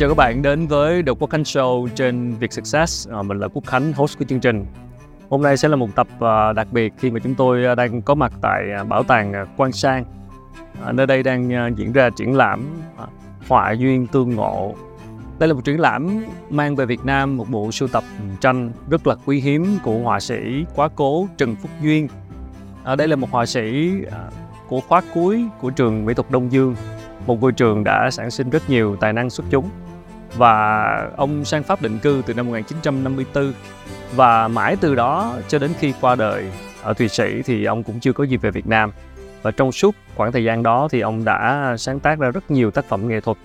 chào các bạn đến với The Quốc Khánh Show trên Việt Success. À, mình là Quốc Khánh, host của chương trình. Hôm nay sẽ là một tập à, đặc biệt khi mà chúng tôi à, đang có mặt tại à, bảo tàng Quang Sang. À, nơi đây đang diễn ra triển lãm Họa duyên tương ngộ. Đây là một triển lãm mang về Việt Nam một bộ sưu tập tranh rất là quý hiếm của họa sĩ quá cố Trần Phúc Duyên. À, đây là một họa sĩ của khóa cuối của trường mỹ thuật Đông Dương một ngôi trường đã sản sinh rất nhiều tài năng xuất chúng và ông sang Pháp định cư từ năm 1954 và mãi từ đó cho đến khi qua đời ở Thụy Sĩ thì ông cũng chưa có dịp về Việt Nam. Và trong suốt khoảng thời gian đó thì ông đã sáng tác ra rất nhiều tác phẩm nghệ thuật.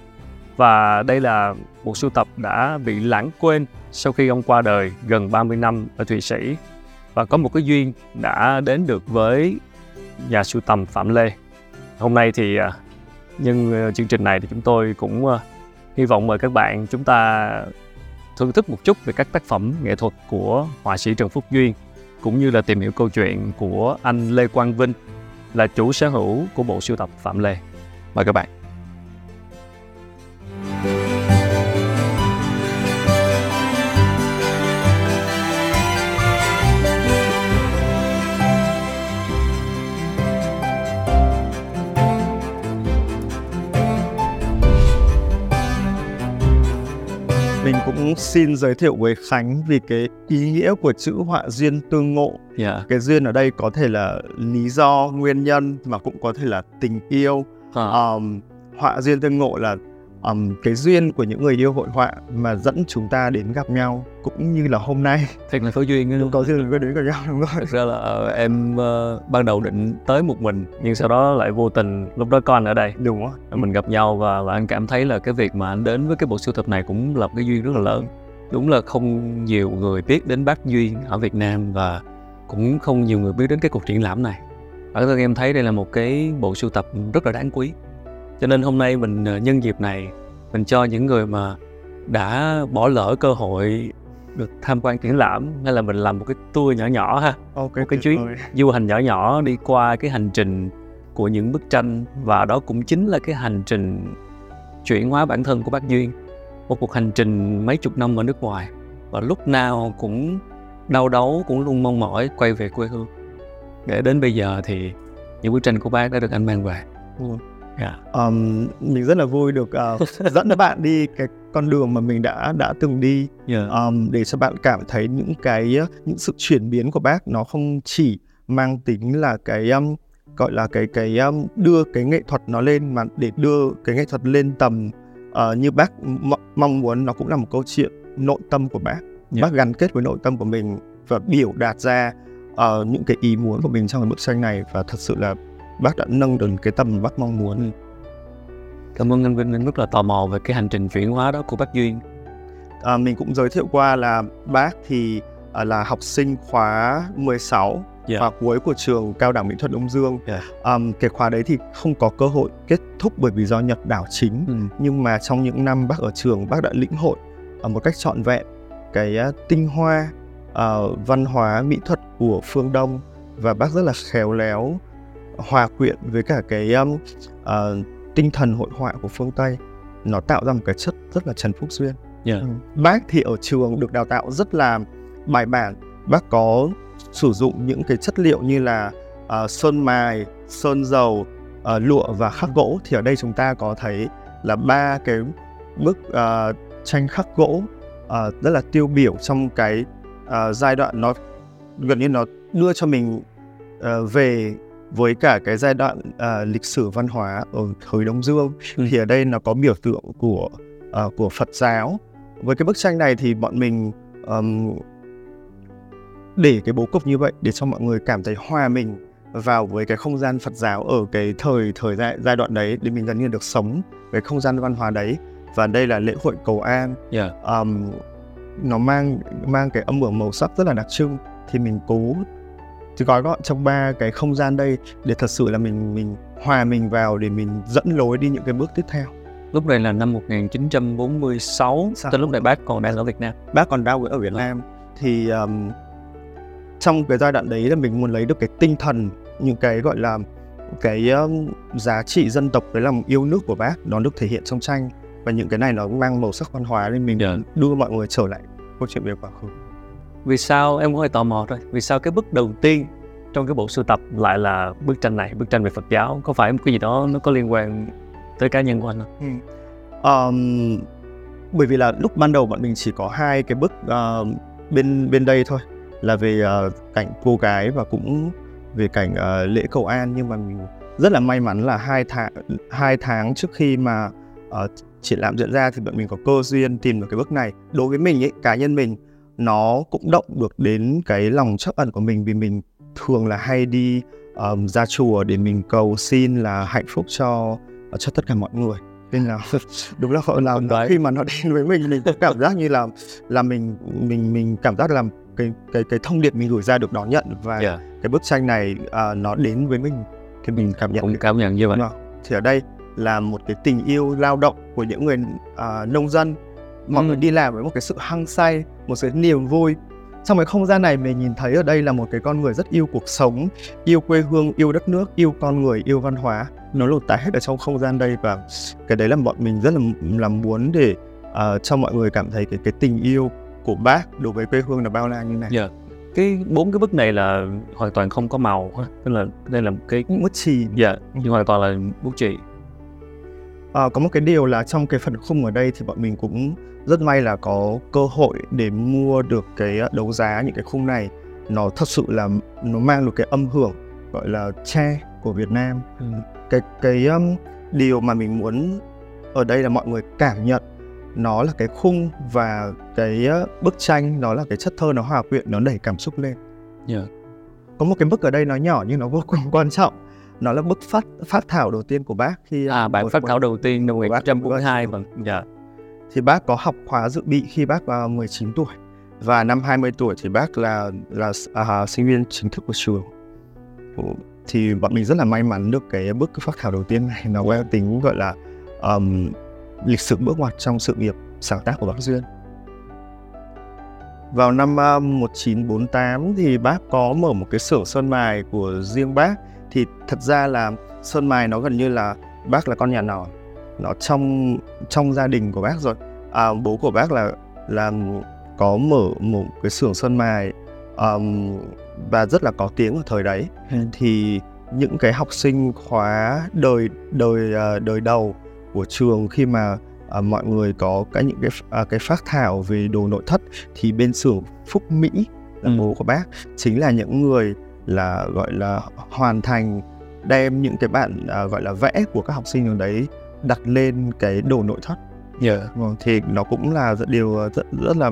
Và đây là một sưu tập đã bị lãng quên sau khi ông qua đời gần 30 năm ở Thụy Sĩ. Và có một cái duyên đã đến được với nhà sưu tầm Phạm Lê. Hôm nay thì à, nhưng ờ, chương trình này thì chúng tôi cũng ờ, hy vọng mời các bạn chúng ta thưởng thức một chút về các tác phẩm nghệ thuật của họa sĩ Trần Phúc Duyên, cũng như là tìm hiểu câu chuyện của anh Lê Quang Vinh, là chủ sở hữu của bộ sưu tập Phạm Lê. Mời các bạn. Mình cũng xin giới thiệu với Khánh về cái ý nghĩa của chữ họa duyên tương ngộ. Yeah. Cái duyên ở đây có thể là lý do, nguyên nhân mà cũng có thể là tình yêu. À. Um, họa duyên tương ngộ là um, cái duyên của những người yêu hội họa mà dẫn chúng ta đến gặp nhau cũng như là hôm nay Thật là có duyên đó. cũng có duyên có đến gặp nhau đúng rồi. Thực ra là ờ, em ờ, ban đầu định tới một mình nhưng sau đó lại vô tình lúc đó anh ở đây Đúng rồi. mình gặp nhau và, và anh cảm thấy là cái việc mà anh đến với cái bộ sưu tập này cũng là một cái duyên rất là lớn đúng là không nhiều người biết đến bác duyên ở Việt Nam và cũng không nhiều người biết đến cái cuộc triển lãm này bản thân em thấy đây là một cái bộ sưu tập rất là đáng quý cho nên hôm nay mình ờ, nhân dịp này mình cho những người mà đã bỏ lỡ cơ hội được tham quan triển lãm hay là mình làm một cái tour nhỏ nhỏ ha Ok, cái tuyệt chuyến- vời. du hành nhỏ nhỏ đi qua cái hành trình của những bức tranh và đó cũng chính là cái hành trình chuyển hóa bản thân của bác Duyên một cuộc hành trình mấy chục năm ở nước ngoài và lúc nào cũng đau đấu cũng luôn mong mỏi quay về quê hương để đến bây giờ thì những bức tranh của bác đã được anh mang về Ừ. Dạ. Um, mình rất là vui được uh, dẫn các bạn đi cái con đường mà mình đã đã từng đi Dạ. um, để cho bạn cảm thấy những cái những sự chuyển biến của bác nó không chỉ mang tính là cái um, gọi là cái cái um, đưa cái nghệ thuật nó lên mà để đưa cái nghệ thuật lên tầm uh, như bác m- mong muốn nó cũng là một câu chuyện nội tâm của bác Dạ. bác gắn kết với nội tâm của mình và biểu đạt ra uh, những cái ý muốn của mình trong cái bức tranh này và thật sự là bác đã nâng được cái tầm bác mong muốn cảm ơn anh Vinh anh rất là tò mò về cái hành trình chuyển hóa đó của bác Duyên À, mình cũng giới thiệu qua là bác thì à, là học sinh khóa 16 Dạ. khóa cuối của trường cao đẳng mỹ thuật Đông Dương. Dạ. Ờm, cái khóa đấy thì không có cơ hội kết thúc bởi vì do Nhật đảo chính. ừ. Nhưng mà trong những năm bác ở trường, bác đã lĩnh hội ở một cách trọn vẹn cái à, tinh hoa à, văn hóa mỹ thuật của phương Đông và bác rất là khéo léo hòa quyện với cả cái um, à, tinh thần hội họa của phương Tây. Nó tạo ra một cái chất rất là Trần Phúc Duyên. Dạ. Ừ. Bác thì ở trường được đào tạo rất là bài bản. Bác có sử dụng những cái chất liệu như là ờ, sơn mài, sơn dầu, ờ, lụa và khắc gỗ. Thì ở đây chúng ta có thấy là ba cái bức ờ, tranh khắc gỗ ờ, rất là tiêu biểu trong cái ờ, giai đoạn nó gần như nó đưa cho mình ờ, về với cả cái giai đoạn ờ, lịch sử văn hóa ở thời Đông Dương Ừ. thì ở đây nó có biểu tượng của ờ, của Phật giáo với cái bức tranh này thì bọn mình ờm, để cái bố cục như vậy để cho mọi người cảm thấy hòa mình vào với cái không gian Phật giáo ở cái thời thời giai, giai đoạn đấy để mình gần như được sống với không gian văn hóa đấy và đây là lễ hội cầu an Dạ. Ờm, nó mang mang cái âm hưởng màu sắc rất là đặc trưng thì mình cố thì gói gọn trong ba cái không gian đây để thật sự là mình mình hòa mình vào để mình dẫn lối đi những cái bước tiếp theo. Lúc này là năm 1946 Sao? tới lúc này bác còn đang ở Việt Nam. Bác còn đau ở Việt Nam. Thì um, trong cái giai đoạn đấy là mình muốn lấy được cái tinh thần những cái gọi là cái um, giá trị dân tộc cái lòng yêu nước của bác nó được thể hiện trong tranh. Và những cái này nó mang màu sắc văn hóa nên mình Dạ. đưa mọi người trở lại câu chuyện về quá khứ vì sao em cũng hơi tò mò thôi. Vì sao cái bức đầu tiên trong cái bộ sưu tập lại là bức tranh này bức tranh về Phật giáo? Có phải một cái gì đó nó có liên quan tới cá nhân của anh không? Ừ. Ờm, bởi vì là lúc ban đầu bọn mình chỉ có hai cái bức uh, bên bên đây thôi. Là về uh, cảnh cô gái và cũng về cảnh uh, lễ cầu an. Nhưng mà mình rất là may mắn là hai tháng hai tháng trước khi mà uh, triển lãm diễn ra thì bọn mình có cơ duyên tìm được cái bức này. Đối với mình ấy cá nhân mình nó cũng động được đến cái lòng trắc ẩn của mình vì mình thường là hay đi ờm, ra chùa để mình cầu xin là hạnh phúc cho cho tất cả mọi người nên là đúng là làm Đấy. khi mà nó đến với mình mình cũng cảm giác như là là mình mình mình cảm giác là cái cái cái thông điệp mình gửi ra được đón nhận và Dạ. cái bức tranh này à, nó đến với mình thì mình cảm nhận cũng được cảm nhận như vậy thì ở đây là một cái tình yêu lao động của những người à, nông dân mọi Ừ. người đi làm với một cái sự hăng say một sự niềm vui. Trong cái không gian này mình nhìn thấy ở đây là một cái con người rất yêu cuộc sống yêu quê hương yêu đất nước yêu con người yêu văn hóa. Nó lột tả hết ở trong không gian đây và cái đấy là bọn mình rất là là muốn để à, cho mọi người cảm thấy cái cái tình yêu của bác đối với quê hương là bao la như này. Dạ. cái bốn cái bức này là hoàn toàn không có màu tức là đây là một cái mất trì dạ nhưng hoàn toàn là bút chì À, có một cái điều là trong cái phần khung ở đây thì bọn mình cũng rất may là có cơ hội để mua được cái ờ, đấu giá những cái khung này. Nó thật sự là nó mang được cái âm hưởng gọi là tre của Việt Nam. Cái cái um, điều mà mình muốn ở đây là mọi người cảm nhận nó là cái khung và cái ờ, bức tranh nó là cái chất thơ nó hòa quyện nó đẩy cảm xúc lên. Dạ. có một cái bức ở đây nó nhỏ nhưng nó vô cùng quan trọng nó là bức phát phát thảo đầu tiên của bác khi à bản một- phát thảo đầu tiên năm của bác- 1942 vâng dạ. Thì bác có học khóa dự bị khi bác vào 19 tuổi. Và năm 20 tuổi thì bác là là à, sinh viên chính thức của trường. Thì bọn mình rất là may mắn được cái bức phát thảo đầu tiên này. Nó mang tính gọi là um, lịch sử bước ngoặt trong sự nghiệp sáng tác của bác Duyên. Vào năm uh, 1948 thì bác có mở một cái xưởng sơn mài của riêng bác thì thật ra là sơn mài nó gần như là bác là con nhà nòi nó trong trong gia đình của bác rồi. À, bố của bác là là có mở một cái xưởng sơn mài um, và rất là có tiếng ở thời đấy. Thì những cái học sinh khóa đời đời à, đời đầu của trường khi mà à, mọi người có cái những cái à, cái phát thảo về đồ nội thất thì bên xưởng Phúc Mỹ là Ừ. bố của bác chính là những người là gọi là hoàn thành đem những cái bản à, gọi là vẽ của các học sinh ở đấy đặt lên cái đồ nội thất. Dạ Vâng, thì nó cũng là điều ờ, rất rất là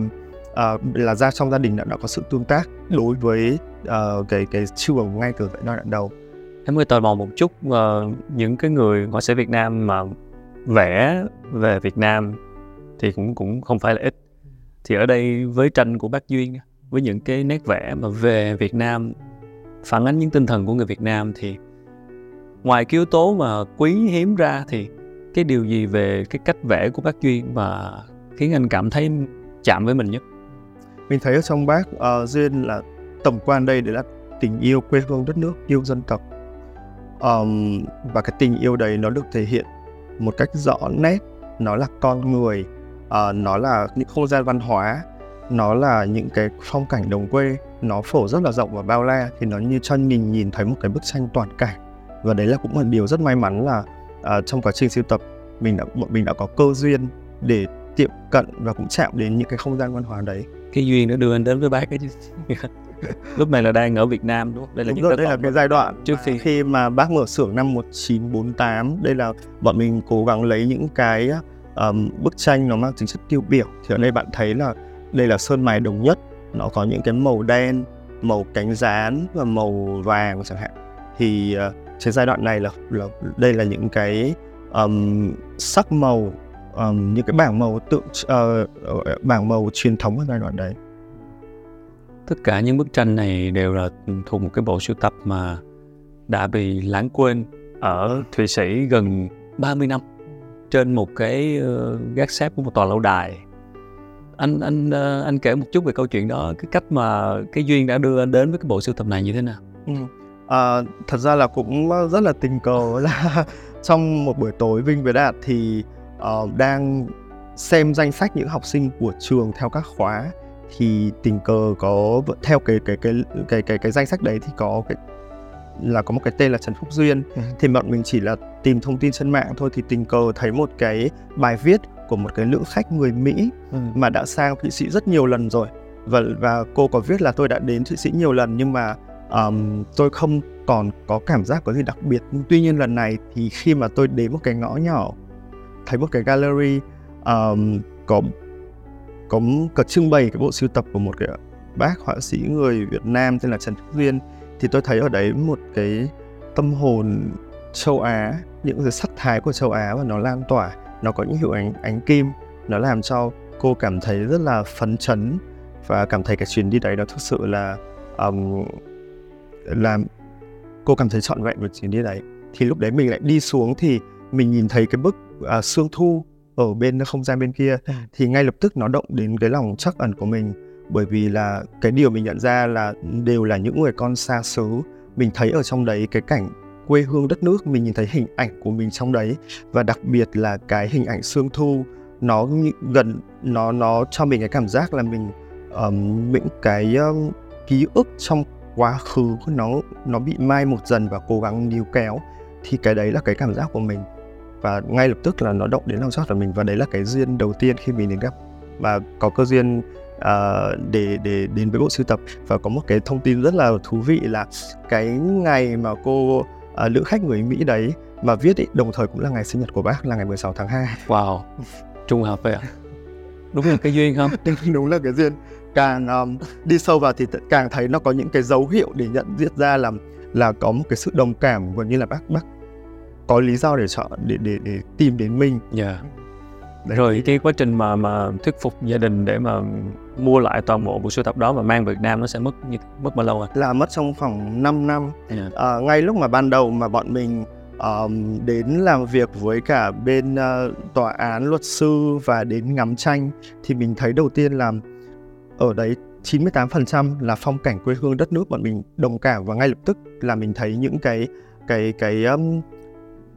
ờ, là ra trong gia đình đã, đã có sự tương tác đối với ờ, cái cái trường ngay từ giai đoạn đầu. em hơi tò mò một chút ờ, những cái người họa sĩ Việt Nam mà vẽ về Việt Nam thì cũng cũng không phải là ít. Thì ở đây với tranh của bác Duyên với những cái nét vẽ mà về Việt Nam phản ánh những tinh thần của người Việt Nam thì ngoài cái yếu tố mà quý hiếm ra thì cái điều gì về cái cách vẽ của bác Duyên mà khiến anh cảm thấy chạm với mình nhất? Mình thấy ở trong bác uh, duyên là tổng quan đây đấy là tình yêu quê hương đất nước, yêu dân tộc. Um, và cái tình yêu đấy nó được thể hiện một cách rõ nét, nó là con người, uh, nó là những không gian văn hóa, nó là những cái phong cảnh đồng quê, nó phổ rất là rộng và bao la thì nó như cho mình nhìn thấy một cái bức tranh toàn cảnh. Và đấy là cũng là điều rất may mắn là à, trong quá trình sưu tập mình đã bọn mình đã có cơ duyên để tiệm cận và cũng chạm đến những cái không gian văn hóa đấy. Cái duyên nó đưa anh đến với bác ấy chứ. Lúc này là đang ở Việt Nam đúng không? Đây là Đúng những rồi, đây là cái giai đoạn trước khi khi mà bác mở xưởng năm 1948 đây là bọn mình cố gắng lấy những cái um, bức tranh nó mang tính chất tiêu biểu. Thì ở đây bạn thấy là đây là sơn mài đồng nhất. Nó có những cái màu đen màu cánh rán và màu vàng chẳng hạn. Thì uh, trên giai đoạn này là, là đây là những cái um, sắc màu um, những cái bảng màu tượng uh, bảng màu truyền thống ở giai đoạn đấy. Tất cả những bức tranh này đều là thuộc một cái bộ sưu tập mà đã bị lãng quên ở Thụy Sĩ gần 30 năm trên một cái gác xếp của một tòa lâu đài anh anh uh, anh kể một chút về câu chuyện đó cái cách mà cái duyên đã đưa anh đến với cái bộ sưu tập này như thế nào Ừ. À, thật ra là cũng rất là tình cờ là trong một buổi tối Vinh với Đạt thì uh, đang xem danh sách những học sinh của trường theo các khóa thì tình cờ có theo cái cái cái cái cái cái danh sách đấy thì có cái là có một cái tên là Trần Phúc Duyên ừ. thì bọn mình chỉ là tìm thông tin trên mạng thôi thì tình cờ thấy một cái bài viết của một cái lữ khách người Mỹ ừ. mà đã sang Thụy Sĩ rất nhiều lần rồi. Và và cô có viết là tôi đã đến Thụy Sĩ nhiều lần nhưng mà um, tôi không còn có cảm giác có gì đặc biệt. Tuy nhiên lần này thì khi mà tôi đến một cái ngõ nhỏ thấy một cái gallery um, có có có trưng bày cái bộ sưu tập của một cái bác họa sĩ người Việt Nam tên là Trần Phúc Duyên thì tôi thấy ở đấy một cái tâm hồn châu Á những cái sắc thái của châu Á và nó lan tỏa nó có những hiệu ánh ánh kim. Nó làm cho cô cảm thấy rất là phấn chấn và cảm thấy cái chuyến đi đấy nó thực sự là um, làm cô cảm thấy trọn vẹn với chuyến đi đấy. Thì lúc đấy mình lại đi xuống thì mình nhìn thấy cái bức uh, sương thu ở bên không gian bên kia. Ừ. thì ngay lập tức nó động đến cái lòng chắc ẩn của mình. Bởi vì là cái điều mình nhận ra là đều là những người con xa xứ. Mình thấy ở trong đấy cái cảnh quê hương đất nước mình nhìn thấy hình ảnh của mình trong đấy. Và đặc biệt là cái hình ảnh sương thu nó gần nó nó cho mình cái cảm giác là mình um, những cái um, ký ức trong quá khứ nó nó bị mai một dần và cố gắng níu kéo thì cái đấy là cái cảm giác của mình. Và ngay lập tức là nó động đến lòng xót của mình và đấy là cái duyên đầu tiên khi mình đến gặp. Và có cơ duyên uh, để để đến với bộ sưu tập. Và có một cái thông tin rất là thú vị là cái ngày mà cô uh, lữ khách người Mỹ đấy mà viết ý, đồng thời cũng là ngày sinh nhật của bác là ngày 16 tháng 2. Wow, trùng hợp vậy ạ. Đúng là cái duyên không? đúng là cái duyên. Càng um, đi sâu vào thì càng thấy nó có những cái dấu hiệu để nhận diện ra là là có một cái sự đồng cảm gần như là bác bác có lý do để chọn để để để tìm đến mình. Dạ. Yeah. Rồi cái quá trình mà mà thuyết phục gia đình để mà mua lại toàn bộ bộ sưu tập đó và mang Việt Nam nó sẽ mất mất bao lâu à? Là mất trong khoảng 5 năm. Yeah. À, ngay lúc mà ban đầu mà bọn mình um, đến làm việc với cả bên uh, tòa án luật sư và đến ngắm tranh thì mình thấy đầu tiên là ở đấy 98% là phong cảnh quê hương đất nước bọn mình đồng cảm và ngay lập tức là mình thấy những cái cái cái um,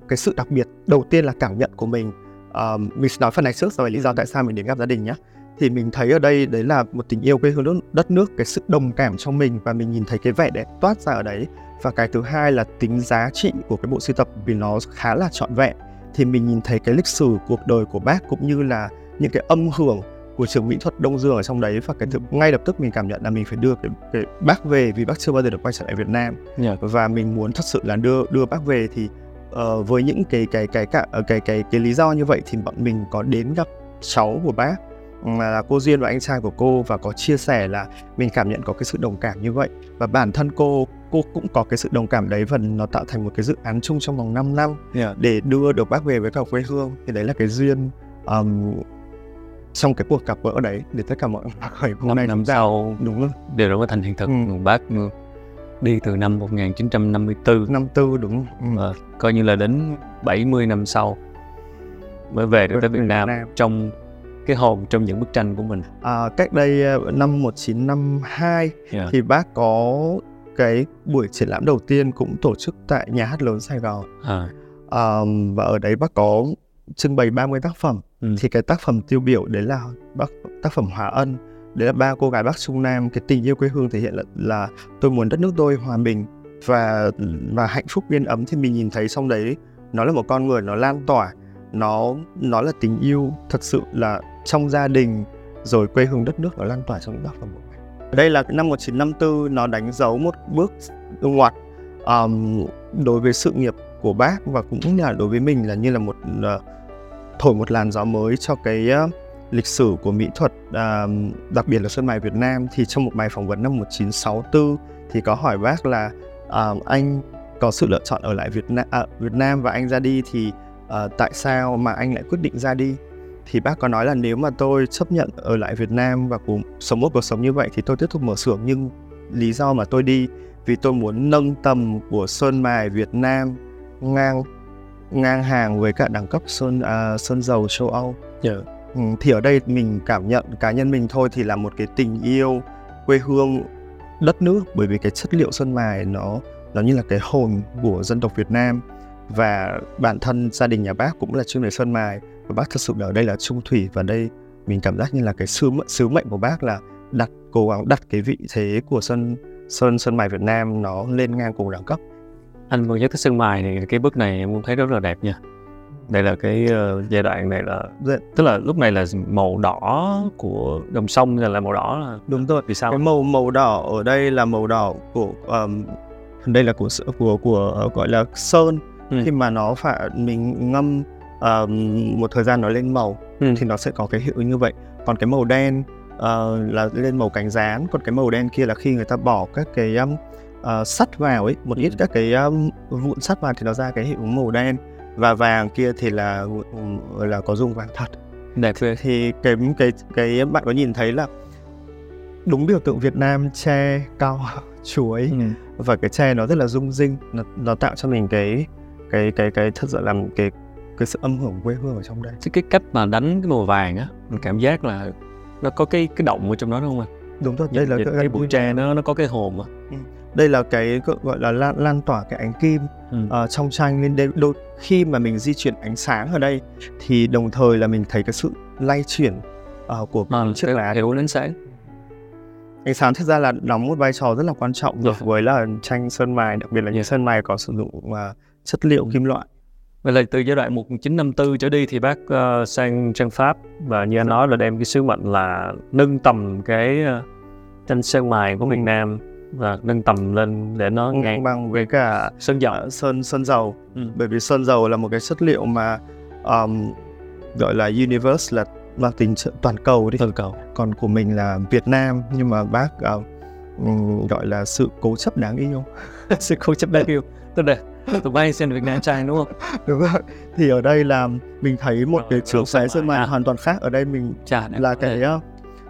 cái sự đặc biệt đầu tiên là cảm nhận của mình um, mình nói phần này trước rồi lý do tại sao mình đến gặp gia đình nhé thì mình thấy ở đây đấy là một tình yêu quê hương đất nước cái sự đồng cảm trong mình và mình nhìn thấy cái vẻ đẹp toát ra ở đấy. Và cái thứ hai là tính giá trị của cái bộ sưu tập vì nó khá là trọn vẹn. Thì mình nhìn thấy cái lịch sử cuộc đời của bác cũng như là những cái âm hưởng của trường mỹ thuật Đông Dương ở trong đấy. Và cái thực ngay lập tức mình cảm nhận là mình phải đưa cái, cái bác về vì bác chưa bao giờ được quay trở lại Việt Nam. Yeah. Dạ. và mình muốn thật sự là đưa đưa bác về thì uh, với những cái cái cái cái cái cái cái, cái lý do như vậy thì bọn mình có đến gặp cháu của bác. Là cô Duyên và anh trai của cô và có chia sẻ là mình cảm nhận có cái sự đồng cảm như vậy. Và bản thân cô cô cũng có cái sự đồng cảm đấy và nó tạo thành một cái dự án chung trong vòng 5 năm yeah. để đưa được bác về với cả quê hương. Thì đấy là cái duyên um, trong cái cuộc gặp gỡ đấy để tất cả mọi người hôm nay năm sau đúng rồi. đều đã thành hiện thực ừ. bác đi từ năm 1954 54 đúng ừ. à, coi như là đến 70 năm sau mới về được tới Việt Nam, Nam trong cái hồn trong những bức tranh của mình à, cách đây ờ, năm 1952 yeah. thì bác có cái buổi triển lãm đầu tiên cũng tổ chức tại nhà hát lớn Sài Gòn à. À, và ở đấy bác có trưng bày 30 tác phẩm ừ. thì cái tác phẩm tiêu biểu đấy là bác tác phẩm Hòa Ân đấy là ba cô gái Bắc Trung Nam cái tình yêu quê hương thể hiện là, là tôi muốn đất nước tôi hòa bình và và hạnh phúc yên ấm thì mình nhìn thấy trong đấy nó là một con người nó lan tỏa nó nó là tình yêu thật sự là trong gia đình rồi quê hương đất nước nó lan tỏa trong những tác phẩm của mình. Đây là năm 1954 nó đánh dấu một bước ngoặt um, đối với sự nghiệp của bác và cũng là đối với mình là như là một uh, thổi một làn gió mới cho cái uh, lịch sử của mỹ thuật à, đặc biệt là sơn mài Việt Nam thì trong một bài phỏng vấn năm 1964 thì có hỏi bác là uh, anh có sự lựa chọn ở lại Việt Nam à, Việt Nam và anh ra đi thì uh, tại sao mà anh lại quyết định ra đi thì bác có nói là nếu mà tôi chấp nhận ở lại Việt Nam và cùng sống một cuộc sống như vậy thì tôi tiếp tục mở xưởng nhưng lý do mà tôi đi vì tôi muốn nâng tầm của sơn mài Việt Nam ngang ngang hàng với cả đẳng cấp sơn uh, sơn dầu châu Âu. Yeah. Ừ, thì ở đây mình cảm nhận cá nhân mình thôi thì là một cái tình yêu quê hương đất nước. Bởi vì cái chất liệu sơn mài nó nó như là cái hồn của dân tộc Việt Nam. Và bản thân gia đình nhà bác cũng là chuyên về sơn mài. Và bác thật sự ở đây là trung thủy và đây mình cảm giác như là cái sứ sứ mệnh của bác là đặt, cố gắng đặt cái vị thế của sơn sơn sơn mài Việt Nam nó lên ngang cùng đẳng cấp. Anh vừa nhắc tới sơn mài thì cái bức này em cũng thấy rất là đẹp nha đây là cái uh, giai đoạn này là Dạ. tức là lúc này là màu đỏ của dòng sông là, là màu đỏ là đúng rồi vì sao cái màu màu đỏ ở đây là màu đỏ của um, đây là của của của, của uh, gọi là sơn Ừ. khi mà nó phải mình ngâm um, một thời gian nó lên màu Ừ. thì nó sẽ có cái hiệu ứng như vậy còn cái màu đen uh, là lên màu cánh rán còn cái màu đen kia là khi người ta bỏ các cái um, uh, sắt vào ấy một ít Ừ. các cái um, vụn sắt vào thì nó ra cái hiệu ứng màu đen và vàng kia thì là là có dùng vàng thật. Đẹp. Ghê thì cái cái cái bạn có nhìn thấy là đúng biểu tượng Việt Nam tre cao chuối ừ. và cái tre nó rất là rung rinh nó, nó tạo cho mình cái cái cái cái thật sự làm cái cái sự âm hưởng quê hương ở trong đây Chứ cái cách mà đánh cái màu vàng á mình cảm giác là nó có cái cái động ở trong đó đúng không anh? Đúng rồi đây là cái, cái, cái bụi tre nó nó có cái hồn á đây là cái gọi- là lan, lan tỏa cái ánh kim ừ. ờ, trong tranh lên đây đôi khi mà mình di chuyển ánh sáng ở đây thì đồng thời là mình thấy cái sự lay chuyển ờ, của à, chiếc lá hiệu ánh sáng ánh sáng thực ra là đóng một vai trò rất là quan trọng Rồi. với là tranh sơn mài đặc biệt là những Yeah. sơn mài có sử dụng uh, chất liệu Ừ. kim loại Vậy là từ giai đoạn 1954 trở đi thì bác ờ, sang trang Pháp và như anh nói là đem cái sứ mệnh là nâng tầm cái uh, tranh sơn mài của Việt Ừ. Nam và nâng tầm lên để nó ngang bằng với cả sơn dầu. uh, sơn sơn dầu Ừ. bởi vì sơn dầu là một cái chất liệu mà um, gọi là universe là mang tính toàn cầu đi Từ cầu. còn của mình là Việt Nam nhưng mà bác uh, ừm, gọi là sự cố chấp đáng yêu Sự cố chấp đáng yêu. Tức là tụi bay xem Việt Nam trang đúng không? đúng rồi thì ở đây là mình thấy một Rồi, cái rồi, trường sơn phái sơn mài ha. hoàn toàn khác ở đây mình Chà, là cái uh,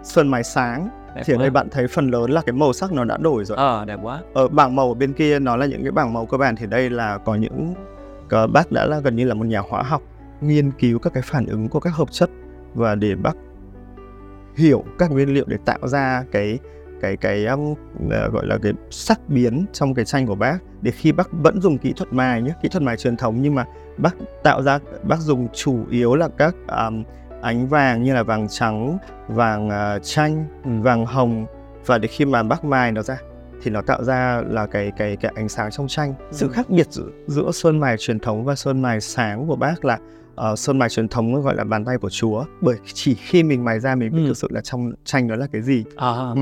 sơn mài sáng đẹp thì ở đây bạn thấy phần lớn là cái màu sắc nó đã đổi rồi. Ờ, đẹp quá. ở bảng màu ở bên kia nó là những cái bảng màu cơ bản thì đây là có những có bác đã là gần như là một nhà hóa học nghiên cứu các cái phản ứng của các hợp chất và để bác hiểu các nguyên liệu để tạo ra cái cái cái um, ờ, gọi là cái sắc biến trong cái tranh của bác. Để khi bác vẫn dùng kỹ thuật mài nhé kỹ thuật mài truyền thống nhưng mà bác tạo ra bác dùng chủ yếu là các um, ánh vàng như là vàng trắng vàng uh, chanh Ừ. vàng hồng và để khi mà bác mài nó ra thì nó tạo ra là cái cái cái ánh sáng trong tranh sự Ừ. khác biệt giữa, giữa sơn mài truyền thống và sơn mài sáng của bác là uh, sơn mài truyền thống gọi là bàn tay của chúa bởi chỉ khi mình mài ra mình biết Ừ. thực sự là trong tranh đó là cái gì À, ừ.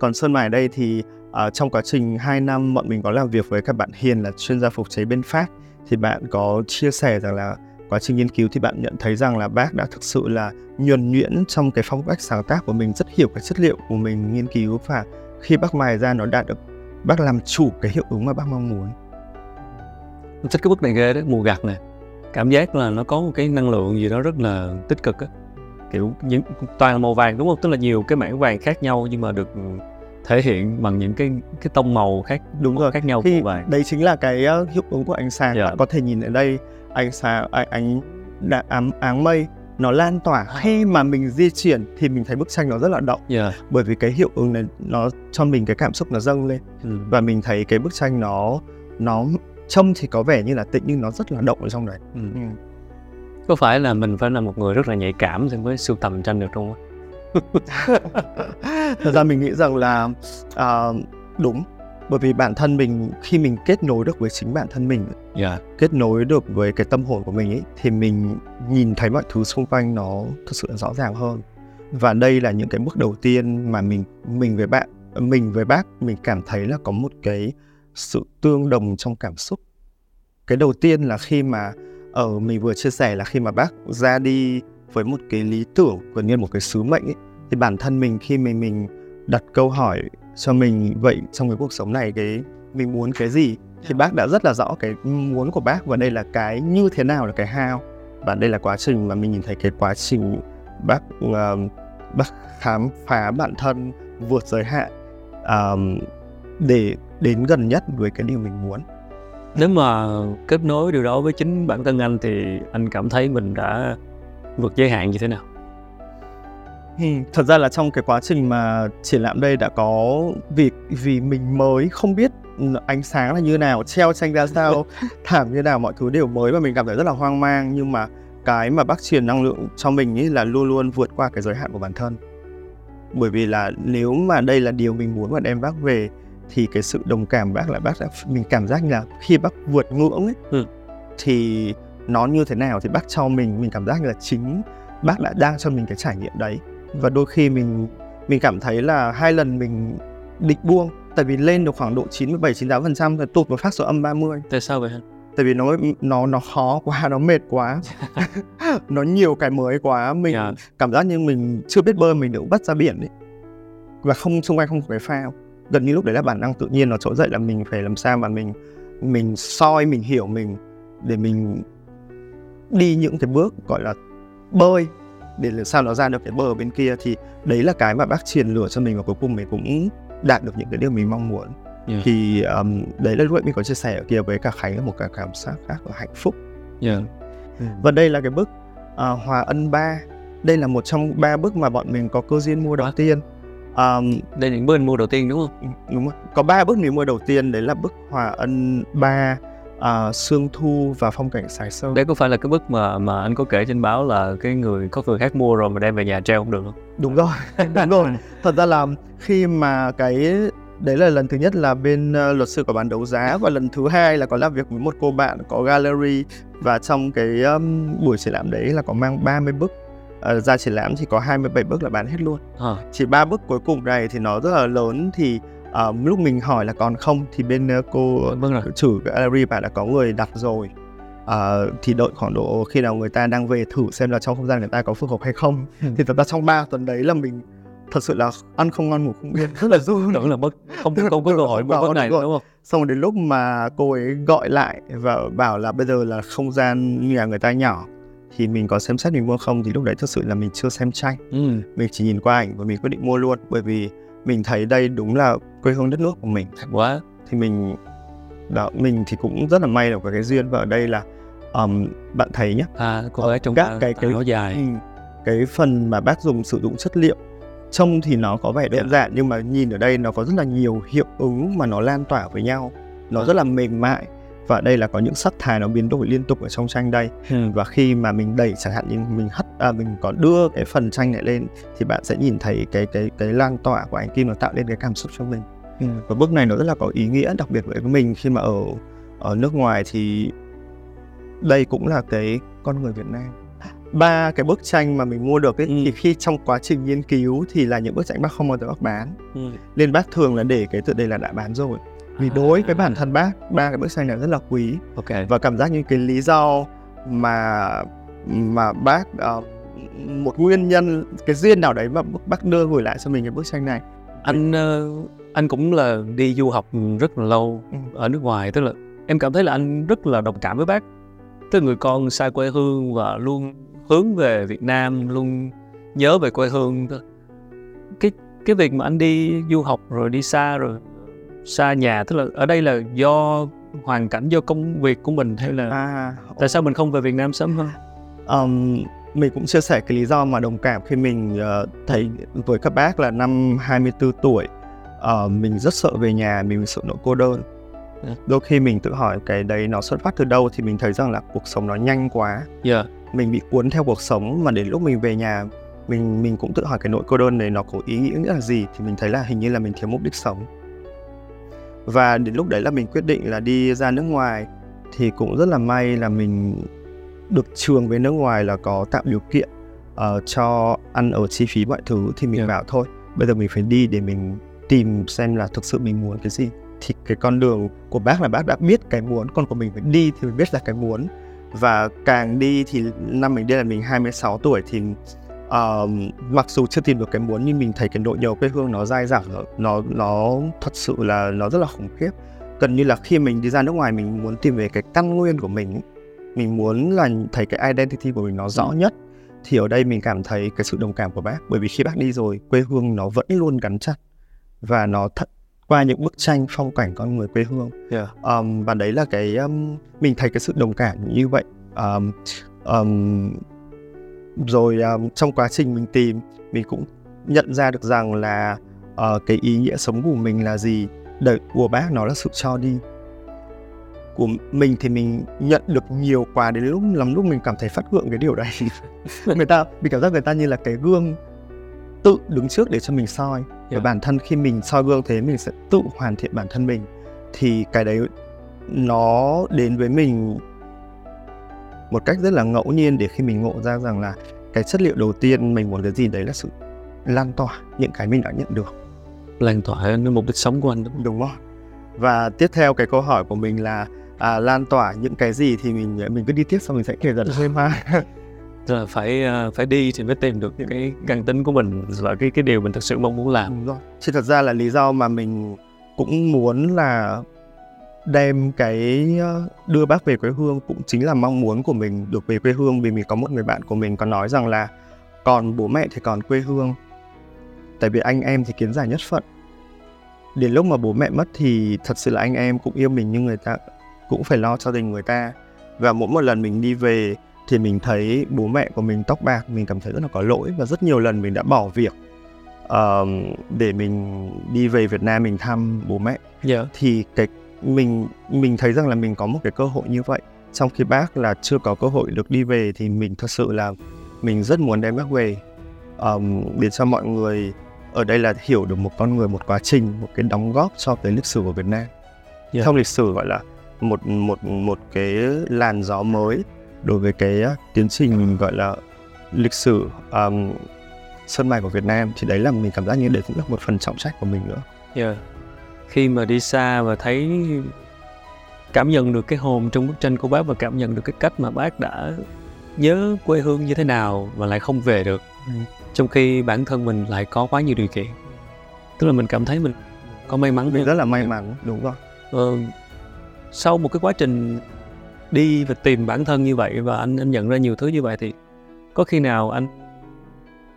còn sơn mài ở đây thì uh, trong quá trình 2 năm bọn mình có làm việc với các bạn hiền là chuyên gia phục chế bên pháp thì bạn có chia sẻ rằng là quá trình nghiên cứu thì bạn nhận thấy rằng là bác đã thực sự là nhuần nhuyễn trong cái phong cách sáng tác của mình rất hiểu cái chất liệu của mình nghiên cứu và khi bác mài ra nó đạt được bác làm chủ cái hiệu ứng mà bác mong muốn Mình thích cái bức này ghê đó, mùa gặt này. Cảm giác là nó có một cái năng lượng gì đó rất là tích cực á. Kiểu những toàn là màu vàng đúng không? Tức là nhiều cái mảng vàng khác nhau nhưng mà được thể hiện bằng những cái cái tông màu khác đúng rồi khác nhau thì của vàng. đấy chính là cái uh, hiệu ứng của ánh sáng Dạ. bạn có thể nhìn ở đây ánh sáng ánh, ánh ám áng mây nó lan tỏa khi mà mình di chuyển thì mình thấy bức tranh nó rất là động Yeah. bởi vì cái hiệu ứng này nó cho mình cái cảm xúc nó dâng lên Ừ. và mình thấy cái bức tranh nó nó trông thì có vẻ như là tĩnh nhưng nó rất là động ở trong đấy Ừ. ừ. Có phải là mình phải là một người rất là nhạy cảm thì mới sưu tầm tranh được không? thật ra mình nghĩ rằng là à, đúng bởi vì bản thân mình khi mình kết nối được với chính bản thân mình Dạ. kết nối được với cái tâm hồn của mình ấy thì mình nhìn thấy mọi thứ xung quanh nó thực sự là rõ ràng hơn và đây là những cái bước đầu tiên mà mình mình với bạn mình với bác mình cảm thấy là có một cái sự tương đồng trong cảm xúc cái đầu tiên là khi mà ở mình vừa chia sẻ là khi mà bác ra đi với một cái lý tưởng gần như một cái sứ mệnh ấy thì bản thân mình khi mình mình đặt câu hỏi cho mình vậy trong cái cuộc sống này cái mình muốn cái gì? Thì bác đã rất là rõ cái muốn của bác và đây là cái như thế nào là cái how. Và đây là quá trình mà mình nhìn thấy cái quá trình bác uh, bác khám phá bản thân vượt giới hạn um, để đến gần nhất với cái điều mình muốn. Nếu mà kết nối điều đó với chính bản thân anh thì anh cảm thấy mình đã vượt giới hạn như thế nào? Ừ, thật ra là trong cái quá trình mà triển lãm đây đã có việc vì mình mới không biết ánh sáng là như nào, treo tranh ra sao, thảm như nào, mọi thứ đều mới và mình cảm thấy rất là hoang mang. Nhưng mà cái mà bác truyền năng lượng cho mình ấy là luôn luôn vượt qua cái giới hạn của bản thân. Bởi vì là nếu mà đây là điều mình muốn và đem bác về thì cái sự đồng cảm bác là bác đã mình cảm giác là khi bác vượt ngưỡng ấy Ừ. thì nó như thế nào thì bác cho mình mình cảm giác như là chính bác đã đang cho mình cái trải nghiệm đấy và đôi khi mình mình cảm thấy là hai lần mình định buông tại vì lên được khoảng độ 97 98 phần trăm rồi tụt một phát số âm 30 tại sao vậy tại vì nó nó nó khó quá nó mệt quá. Nó nhiều cái mới quá mình Dạ. cảm giác như mình chưa biết bơi mình được bắt ra biển ấy và không xung quanh không có cái phao. Gần như lúc đấy là bản năng tự nhiên nó trỗi dậy là mình phải làm sao mà mình mình soi mình hiểu mình để mình đi những cái bước gọi là bơi để làm sao nó ra được cái bờ bên kia thì đấy là cái mà bác truyền lửa cho mình và cuối cùng mình cũng đạt được những cái điều mình mong muốn. Dạ. thì um, đấy là lúc mình có chia sẻ ở kia với cả Khánh là một cái cảm giác khác là hạnh phúc. Dạ. Và đây là cái bức à, Hòa Ân 3 đây là một trong ba bức mà bọn mình có cơ duyên mua đầu Wow. tiên. Um, đây là những bên mua đầu tiên đúng không? đúng rồi. có ba bức mình mua đầu tiên. Đấy là bức Hòa Ân 3 à, Sương Thu và Phong cảnh Sài Sơn. Đây có phải là cái bức mà mà anh có kể trên báo là cái người có người khác mua rồi mà đem về nhà treo không được không? Đúng rồi đúng rồi. thật ra là khi mà cái đấy là lần thứ nhất là bên ờ, luật sư của bán đấu giá và lần thứ hai là có làm việc với một cô bạn có gallery và trong cái um, buổi triển lãm đấy là có mang 30 bức. Ờ, ra triển lãm thì có 27 bức là bán hết luôn. À, chỉ ba bức cuối cùng này thì nó rất là lớn thì ờ, lúc mình hỏi là còn không thì bên ờ, cô vâng rồi chủ gallery bảo đã có người đặt rồi. Ờ, thì đợi khoảng độ khi nào người ta đang về thử xem là trong không gian người ta có phù hợp hay không. Ừ. thì thật ra trong 3 tuần đấy là mình thật sự là ăn không ngon ngủ không yên. Rất là run. Tưởng là mất không không có Bảo bức này đúng không? Xong rồi đến lúc mà cô ấy gọi lại và bảo là bây giờ là không gian nhà người ta nhỏ thì mình có xem xét mình mua không thì lúc đấy thật sự là mình chưa xem tranh ừ. mình chỉ nhìn qua ảnh và mình quyết định mua luôn bởi vì mình thấy đây đúng là quê hương đất nước của mình. Quá. Thì mình đó mình thì cũng rất là may là có cái duyên. Và ở đây là um, bạn thấy nhé. À cô gái trong các tà- cái- cái- dài. ừ, cái phần mà bác dùng sử dụng chất liệu trông thì nó có vẻ đơn Dạ. giản nhưng mà nhìn ở đây nó có rất là nhiều hiệu ứng mà nó lan tỏa với nhau. Nó À. rất là mềm mại. Và đây là có những sắc thái nó biến đổi liên tục ở trong tranh đây. Ừ. và khi mà mình đẩy chẳng hạn như mình hất à, mình có đưa cái phần tranh này lên thì bạn sẽ nhìn thấy cái cái cái lan tỏa của ánh kim nó tạo lên cái cảm xúc cho mình Ừ. và bức này nó rất là có ý nghĩa đặc biệt với mình khi mà ở ở nước ngoài thì đây cũng là cái con người Việt Nam ba cái bức tranh mà mình mua được ấy, Ừ. thì khi trong quá trình nghiên cứu thì là những bức tranh bác không bao giờ bác bán Ừ. nên bác thường là để cái tựa đề là đã bán rồi vì À. đối với bản thân bác ba cái bức tranh này rất là quý ok và cảm giác như cái lý do mà mà bác ờ, một nguyên nhân cái duyên nào đấy mà bác đưa gửi lại cho mình cái bức tranh này anh ờ, anh cũng là đi du học rất là lâu Ừ. ở nước ngoài tức là em cảm thấy là anh rất là đồng cảm với bác. Tức là người con xa quê hương và luôn hướng về Việt Nam luôn nhớ về quê hương. Cái cái việc mà anh đi du học rồi đi xa rồi xa nhà tức là ở đây là do hoàn cảnh do công việc của mình hay là à tại sao mình không về Việt Nam sớm hơn? Um, mình cũng chia sẻ cái lý do mà đồng cảm khi mình ờ, thấy với các bác là năm 24 tuổi ờ, mình rất sợ về nhà mình sợ nỗi cô đơn Ừ. đôi khi mình tự hỏi cái đấy nó xuất phát từ đâu thì mình thấy rằng là cuộc sống nó nhanh quá dạ mình bị cuốn theo cuộc sống mà đến lúc mình về nhà mình mình cũng tự hỏi cái nỗi cô đơn này nó có ý nghĩa là gì thì mình thấy là hình như là mình thiếu mục đích sống và đến lúc đấy là mình quyết định là đi ra nước ngoài thì cũng rất là may là mình được trường với nước ngoài là có tạo điều kiện ờ, cho ăn ở chi phí mọi thứ thì mình Dạ. bảo thôi bây giờ mình phải đi để mình tìm xem là thực sự mình muốn cái gì. Thì cái con đường của bác là bác đã biết cái muốn còn của mình phải đi thì mình biết là cái muốn. Và càng đi thì năm mình đi là mình 26 tuổi thì ờ, mặc dù chưa tìm được cái muốn nhưng mình thấy cái nỗi nhớ quê hương nó dai dẳng nó nó nó thật sự là nó rất là khủng khiếp. Gần như là khi mình đi ra nước ngoài mình muốn tìm về cái căn nguyên của mình mình muốn là thấy cái identity của mình nó rõ Ừ. nhất thì ở đây mình cảm thấy cái sự đồng cảm của bác. Bởi vì khi bác đi rồi quê hương nó vẫn luôn gắn chặt và nó thật qua những bức tranh phong cảnh con người quê hương. Dạ um, và đấy là cái um, mình thấy cái sự đồng cảm như vậy. Um, um, rồi um, trong quá trình mình tìm mình cũng nhận ra được rằng là uh, cái ý nghĩa sống của mình là gì. Đời của bác nó là sự cho đi. Của mình thì mình nhận được nhiều quá đến lúc lắm lúc mình cảm thấy phát gượng cái điều đấy. Người ta mình cảm giác người ta như là cái gương tự đứng trước để cho mình soi. Yeah. và bản thân khi mình soi gương thế mình sẽ tự hoàn thiện bản thân mình. Thì cái đấy nó đến với mình một cách rất là ngẫu nhiên để khi mình ngộ ra rằng là cái chất liệu đầu tiên mình muốn cái gì đấy là sự lan tỏa những cái mình đã nhận được. Lan tỏa nó mục đích sống của anh đúng không? đúng không và tiếp theo cái câu hỏi của mình là à, lan tỏa những cái gì thì mình mình cứ đi tiếp xong mình sẽ kể dần thêm ha là phải ờ, phải đi thì mới tìm được cái căn tính của mình và cái cái điều mình thực sự mong muốn làm. Đúng rồi. Chứ thật ra là lý do mà mình cũng muốn là đem cái ờ, đưa bác về quê hương cũng chính là mong muốn của mình được về quê hương. Vì mình có một người bạn của mình có nói rằng là còn bố mẹ thì còn quê hương. Tại vì anh em thì kiến giải nhất phận. Đến lúc mà bố mẹ mất thì thật sự là anh em cũng yêu mình nhưng người ta, cũng phải lo cho tình người ta. Và mỗi một lần mình đi về thì mình thấy bố mẹ của mình tóc bạc mình cảm thấy rất là có lỗi và rất nhiều lần mình đã bỏ việc uh, để mình đi về Việt Nam mình thăm bố mẹ yeah. Dạ. thì cái mình mình thấy rằng là mình có một cái cơ hội như vậy trong khi bác là chưa có cơ hội được đi về thì mình thật sự là mình rất muốn đem bác về um, để cho mọi người ở đây là hiểu được một con người một quá trình một cái đóng góp cho cái lịch sử của Việt Nam yeah. Dạ. trong lịch sử gọi là một một một cái làn gió mới đối với cái tiến trình gọi là lịch sử um, sân mài của Việt Nam thì đấy là mình cảm giác như đấy cũng là một phần trọng trách của mình nữa. Yeah. Khi mà đi xa và thấy cảm nhận được cái hồn trong bức tranh của bác và cảm nhận được cái cách mà bác đã nhớ quê hương như thế nào và lại không về được ừ. trong khi bản thân mình lại có quá nhiều điều kiện tức là mình cảm thấy mình có may mắn mình rất là may mắn đúng rồi ờ, sau một cái quá trình đi và tìm bản thân như vậy và anh anh nhận ra nhiều thứ như vậy thì có khi nào anh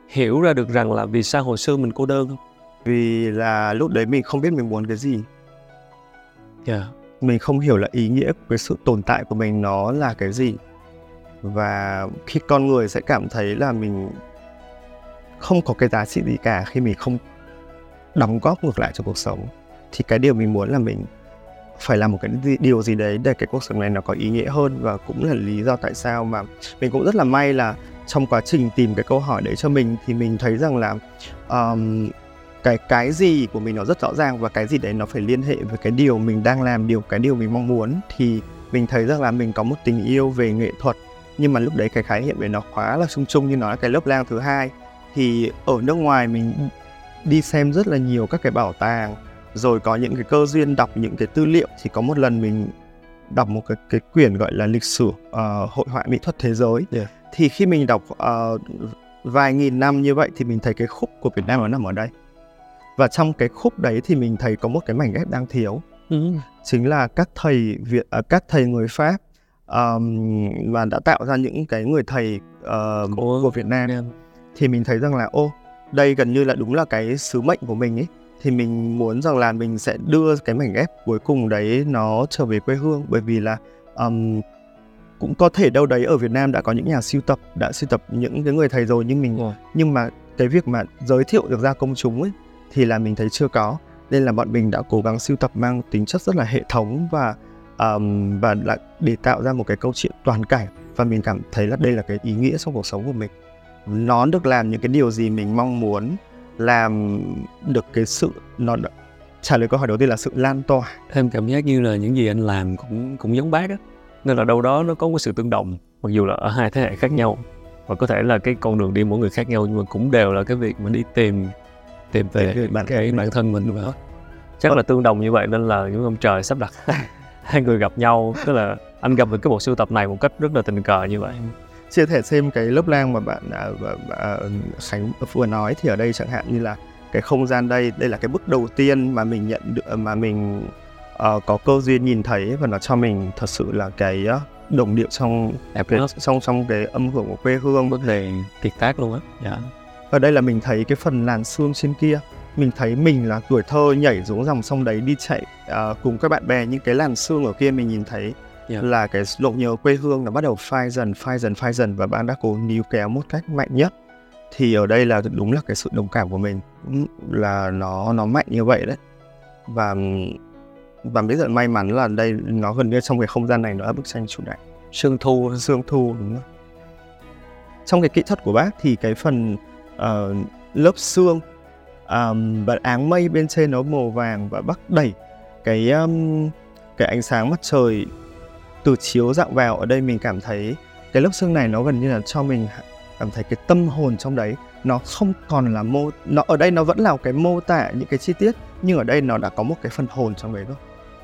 hiểu ra được rằng là vì sao hồi xưa mình cô đơn không? Vì là lúc đấy mình không biết mình muốn cái gì. Yeah. Dạ. Mình không hiểu là ý nghĩa của cái sự tồn tại của mình nó là cái gì. Và khi con người sẽ cảm thấy là mình không có cái giá trị gì cả khi mình không đóng góp ngược lại cho cuộc sống thì cái điều mình muốn là mình phải làm một cái điều gì đấy để cái cuộc sống này nó có ý nghĩa hơn và cũng là lý do tại sao mà mình cũng rất là may là trong quá trình tìm cái câu hỏi đấy cho mình thì mình thấy rằng là um, cái cái gì của mình nó rất rõ ràng và cái gì đấy nó phải liên hệ với cái điều mình đang làm điều cái điều mình mong muốn. Thì mình thấy rằng là mình có một tình yêu về nghệ thuật nhưng mà lúc đấy cái khái niệm về nó khá là chung chung như nói cái lớp lang thứ hai. Thì ở nước ngoài mình đi xem rất là nhiều các cái bảo tàng rồi có những cái cơ duyên đọc những cái tư liệu thì có một lần mình đọc một cái cái quyển gọi là lịch sử uh, hội họa mỹ thuật thế giới yeah. thì khi mình đọc uh, vài nghìn năm như vậy thì mình thấy cái khúc của Việt Nam nó nằm ở đây và trong cái khúc đấy thì mình thấy có một cái mảnh ghép đang thiếu ừ. chính là các thầy Việt uh, các thầy người Pháp um, mà đã tạo ra những cái người thầy uh, của, của Việt Nam yeah. thì mình thấy rằng là ô đây gần như là đúng là cái sứ mệnh của mình ấy thì mình muốn rằng là mình sẽ đưa cái mảnh ghép cuối cùng đấy nó trở về quê hương. Bởi vì là um, cũng có thể đâu đấy ở Việt Nam đã có những nhà siêu tập đã siêu tập những cái người thầy rồi nhưng mình ừ. nhưng mà cái việc mà giới thiệu được ra công chúng ấy thì là mình thấy chưa có. Nên là bọn mình đã cố gắng siêu tập mang tính chất rất là hệ thống và um, và lại để tạo ra một cái câu chuyện toàn cảnh. Và mình cảm thấy là đây là cái ý nghĩa trong cuộc sống của mình. Nó được làm những cái điều gì mình mong muốn làm được cái sự nó trả lời câu hỏi đầu tiên là sự lan tỏa. Em cảm giác như là những gì anh làm cũng cũng giống bác á. Nên là đâu đó nó có một sự tương đồng mặc dù là ở hai thế hệ khác nhau. Và có thể là cái con đường đi mỗi người khác nhau nhưng mà cũng đều là cái việc mà đi tìm tìm về cái bản, cái bản thân mình và chắc là tương đồng như vậy nên là những ông trời sắp đặt hai người gặp nhau. Tức là anh gặp được cái bộ sưu tập này một cách rất là tình cờ như vậy chia sẻ thêm cái lớp lang mà bạn đã, à, Khánh vừa nói thì ở đây chẳng hạn như là cái không gian đây đây là cái bước đầu tiên mà mình nhận được mà mình uh, có cơ duyên nhìn thấy và nó cho mình thật sự là cái uh, đồng điệu trong cái, trong trong cái âm hưởng của quê hương. Bước đề kiệt tác luôn á dạ. Ở đây là mình thấy cái phần làn xương trên kia mình thấy mình là tuổi thơ nhảy xuống dòng sông đấy đi chạy uh, cùng các bạn bè những cái làn xương ở kia mình nhìn thấy yeah. là cái lộ nhớ quê hương nó bắt đầu phai dần phai dần phai dần và bạn đã cố níu kéo một cách mạnh nhất. Thì ở đây là đúng là cái sự đồng cảm của mình là nó nó mạnh như vậy đấy. Và và rất là may mắn là đây nó gần như trong cái không gian này nó là bức tranh chủ đạo. Sương thu. Sương thu đúng không trong cái kỹ thuật của bác thì cái phần uh, lớp xương um, và áng mây bên trên nó màu vàng và bác đẩy cái um, cái ánh sáng mặt trời từ chiếu dạng vào ở đây mình cảm thấy cái lớp xương này nó gần như là cho mình cảm thấy cái tâm hồn trong đấy nó không còn là mô nó ở đây nó vẫn là cái mô tả những cái chi tiết nhưng ở đây nó đã có một cái phần hồn trong đấy rồi.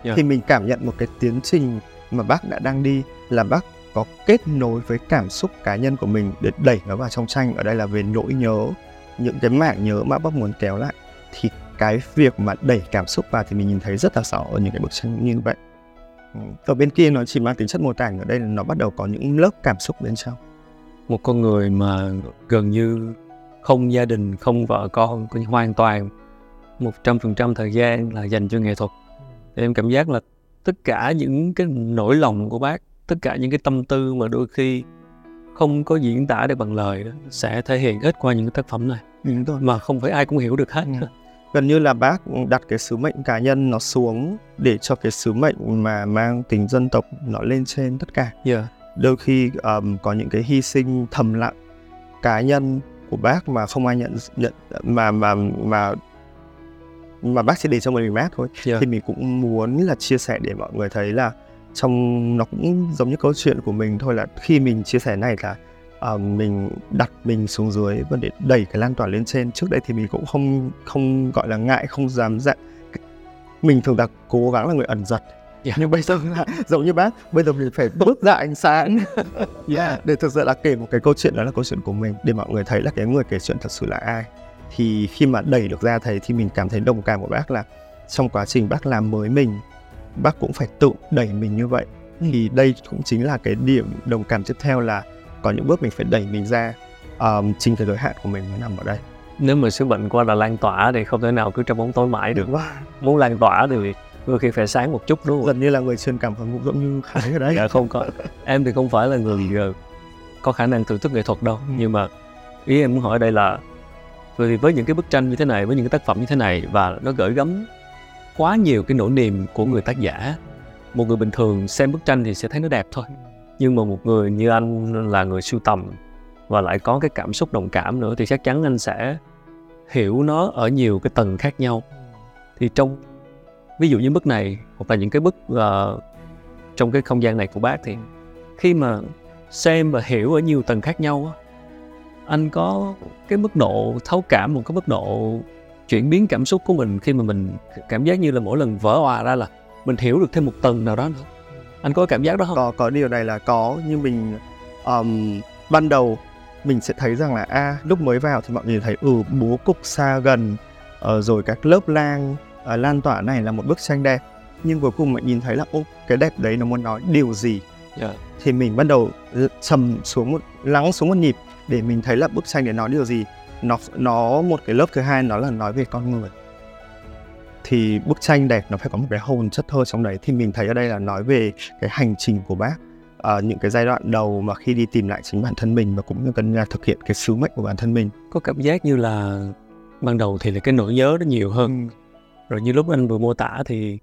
Yeah. thì mình cảm nhận một cái tiến trình mà bác đã đang đi là bác có kết nối với cảm xúc cá nhân của mình để đẩy nó vào trong tranh. Ở đây là về nỗi nhớ những cái mảng nhớ mà bác muốn kéo lại. Thì cái việc mà đẩy cảm xúc vào thì mình nhìn thấy rất là rõ ở những cái bức tranh như vậy ừ, ở bên kia nó chỉ mang tính chất mô tả ở đây là nó bắt đầu có những lớp cảm xúc bên trong một con người mà gần như không gia đình không vợ con hoàn toàn một trăm phần trăm thời gian là dành cho nghệ thuật thì em cảm giác là tất cả những cái nỗi lòng của bác tất cả những cái tâm tư mà đôi khi không có diễn tả được bằng lời đó sẽ thể hiện hết qua những cái tác phẩm này rồi. mà không phải ai cũng hiểu được hết ừ. Gần như là bác đặt cái sứ mệnh cá nhân nó xuống để cho cái sứ mệnh mà mang tính dân tộc nó lên trên tất cả yeah. Đôi khi um, có những cái hy sinh thầm lặng cá nhân của bác mà không ai nhận nhận mà mà mà mà bác chỉ để cho mình mát thôi yeah. Thì mình cũng muốn là chia sẻ để mọi người thấy là trong nó cũng giống như câu chuyện của mình thôi là khi mình chia sẻ này là uh, mình đặt mình xuống dưới và để đẩy cái lan tỏa lên trên trước đây thì mình cũng không không gọi là ngại không dám dặn mình thường là cố gắng là người ẩn giật yeah. nhưng bây giờ là giống như bác bây giờ mình phải bước ra ánh sáng yeah. để thực sự là kể một cái câu chuyện đó là câu chuyện của mình để mọi người thấy là cái người kể chuyện thật sự là ai thì khi mà đẩy được ra thầy thì mình cảm thấy đồng cảm của bác là trong quá trình bác làm mới mình bác cũng phải tự đẩy mình như vậy ừ. thì đây cũng chính là cái điểm đồng cảm tiếp theo là có những bước mình phải đẩy mình ra um, chính cái giới hạn của mình nó nằm ở đây. Nếu mà sứ mệnh qua là lan tỏa thì không thể nào cứ trong bóng tối mãi được. Muốn lan tỏa thì đôi khi phải sáng một chút đúng không? Gần như là người truyền cảm hứng cũng giống như khải ở đấy dạ không có. Em thì không phải là người ờ, có khả năng thưởng thức nghệ thuật đâu. Ừ. nhưng mà ý em muốn hỏi đây là vì với những cái bức tranh như thế này với những cái tác phẩm như thế này và nó gửi gắm quá nhiều cái nỗi niềm của người tác giả một người bình thường xem bức tranh thì sẽ thấy nó đẹp thôi nhưng mà một người như anh là người sưu tầm và lại có cái cảm xúc đồng cảm nữa thì chắc chắn anh sẽ hiểu nó ở nhiều cái tầng khác nhau. Thì trong ví dụ như bức này hoặc là những cái bức uh, trong cái không gian này của bác thì khi mà xem và hiểu ở nhiều tầng khác nhau anh có cái mức độ thấu cảm một cái mức độ chuyển biến cảm xúc của mình khi mà mình cảm giác như là mỗi lần vỡ òa ra là mình hiểu được thêm một tầng nào đó nữa anh có cảm giác đó không có có điều này là có nhưng mình um, ban đầu mình sẽ thấy rằng là a à, lúc mới vào thì mọi người thấy ừ bố cục xa gần uh, rồi các lớp lang uh, lan tỏa này là một bức tranh đẹp nhưng cuối cùng mình nhìn thấy là ô cái đẹp đấy nó muốn nói điều gì yeah. Dạ. thì mình bắt đầu trầm xuống một lắng xuống một nhịp để mình thấy là bức tranh để nói điều gì nó nó một cái lớp thứ hai nó là nói về con người thì bức tranh đẹp nó phải có một cái hồn chất thơ trong đấy. Thì mình thấy ở đây là nói về cái hành trình của bác à, những cái giai đoạn đầu mà khi đi tìm lại chính bản thân mình và cũng như cần thực hiện cái sứ mệnh của bản thân mình. Có cảm giác như là ban đầu thì là cái nỗi nhớ nó nhiều hơn. Ừ. rồi như lúc anh vừa mô tả thì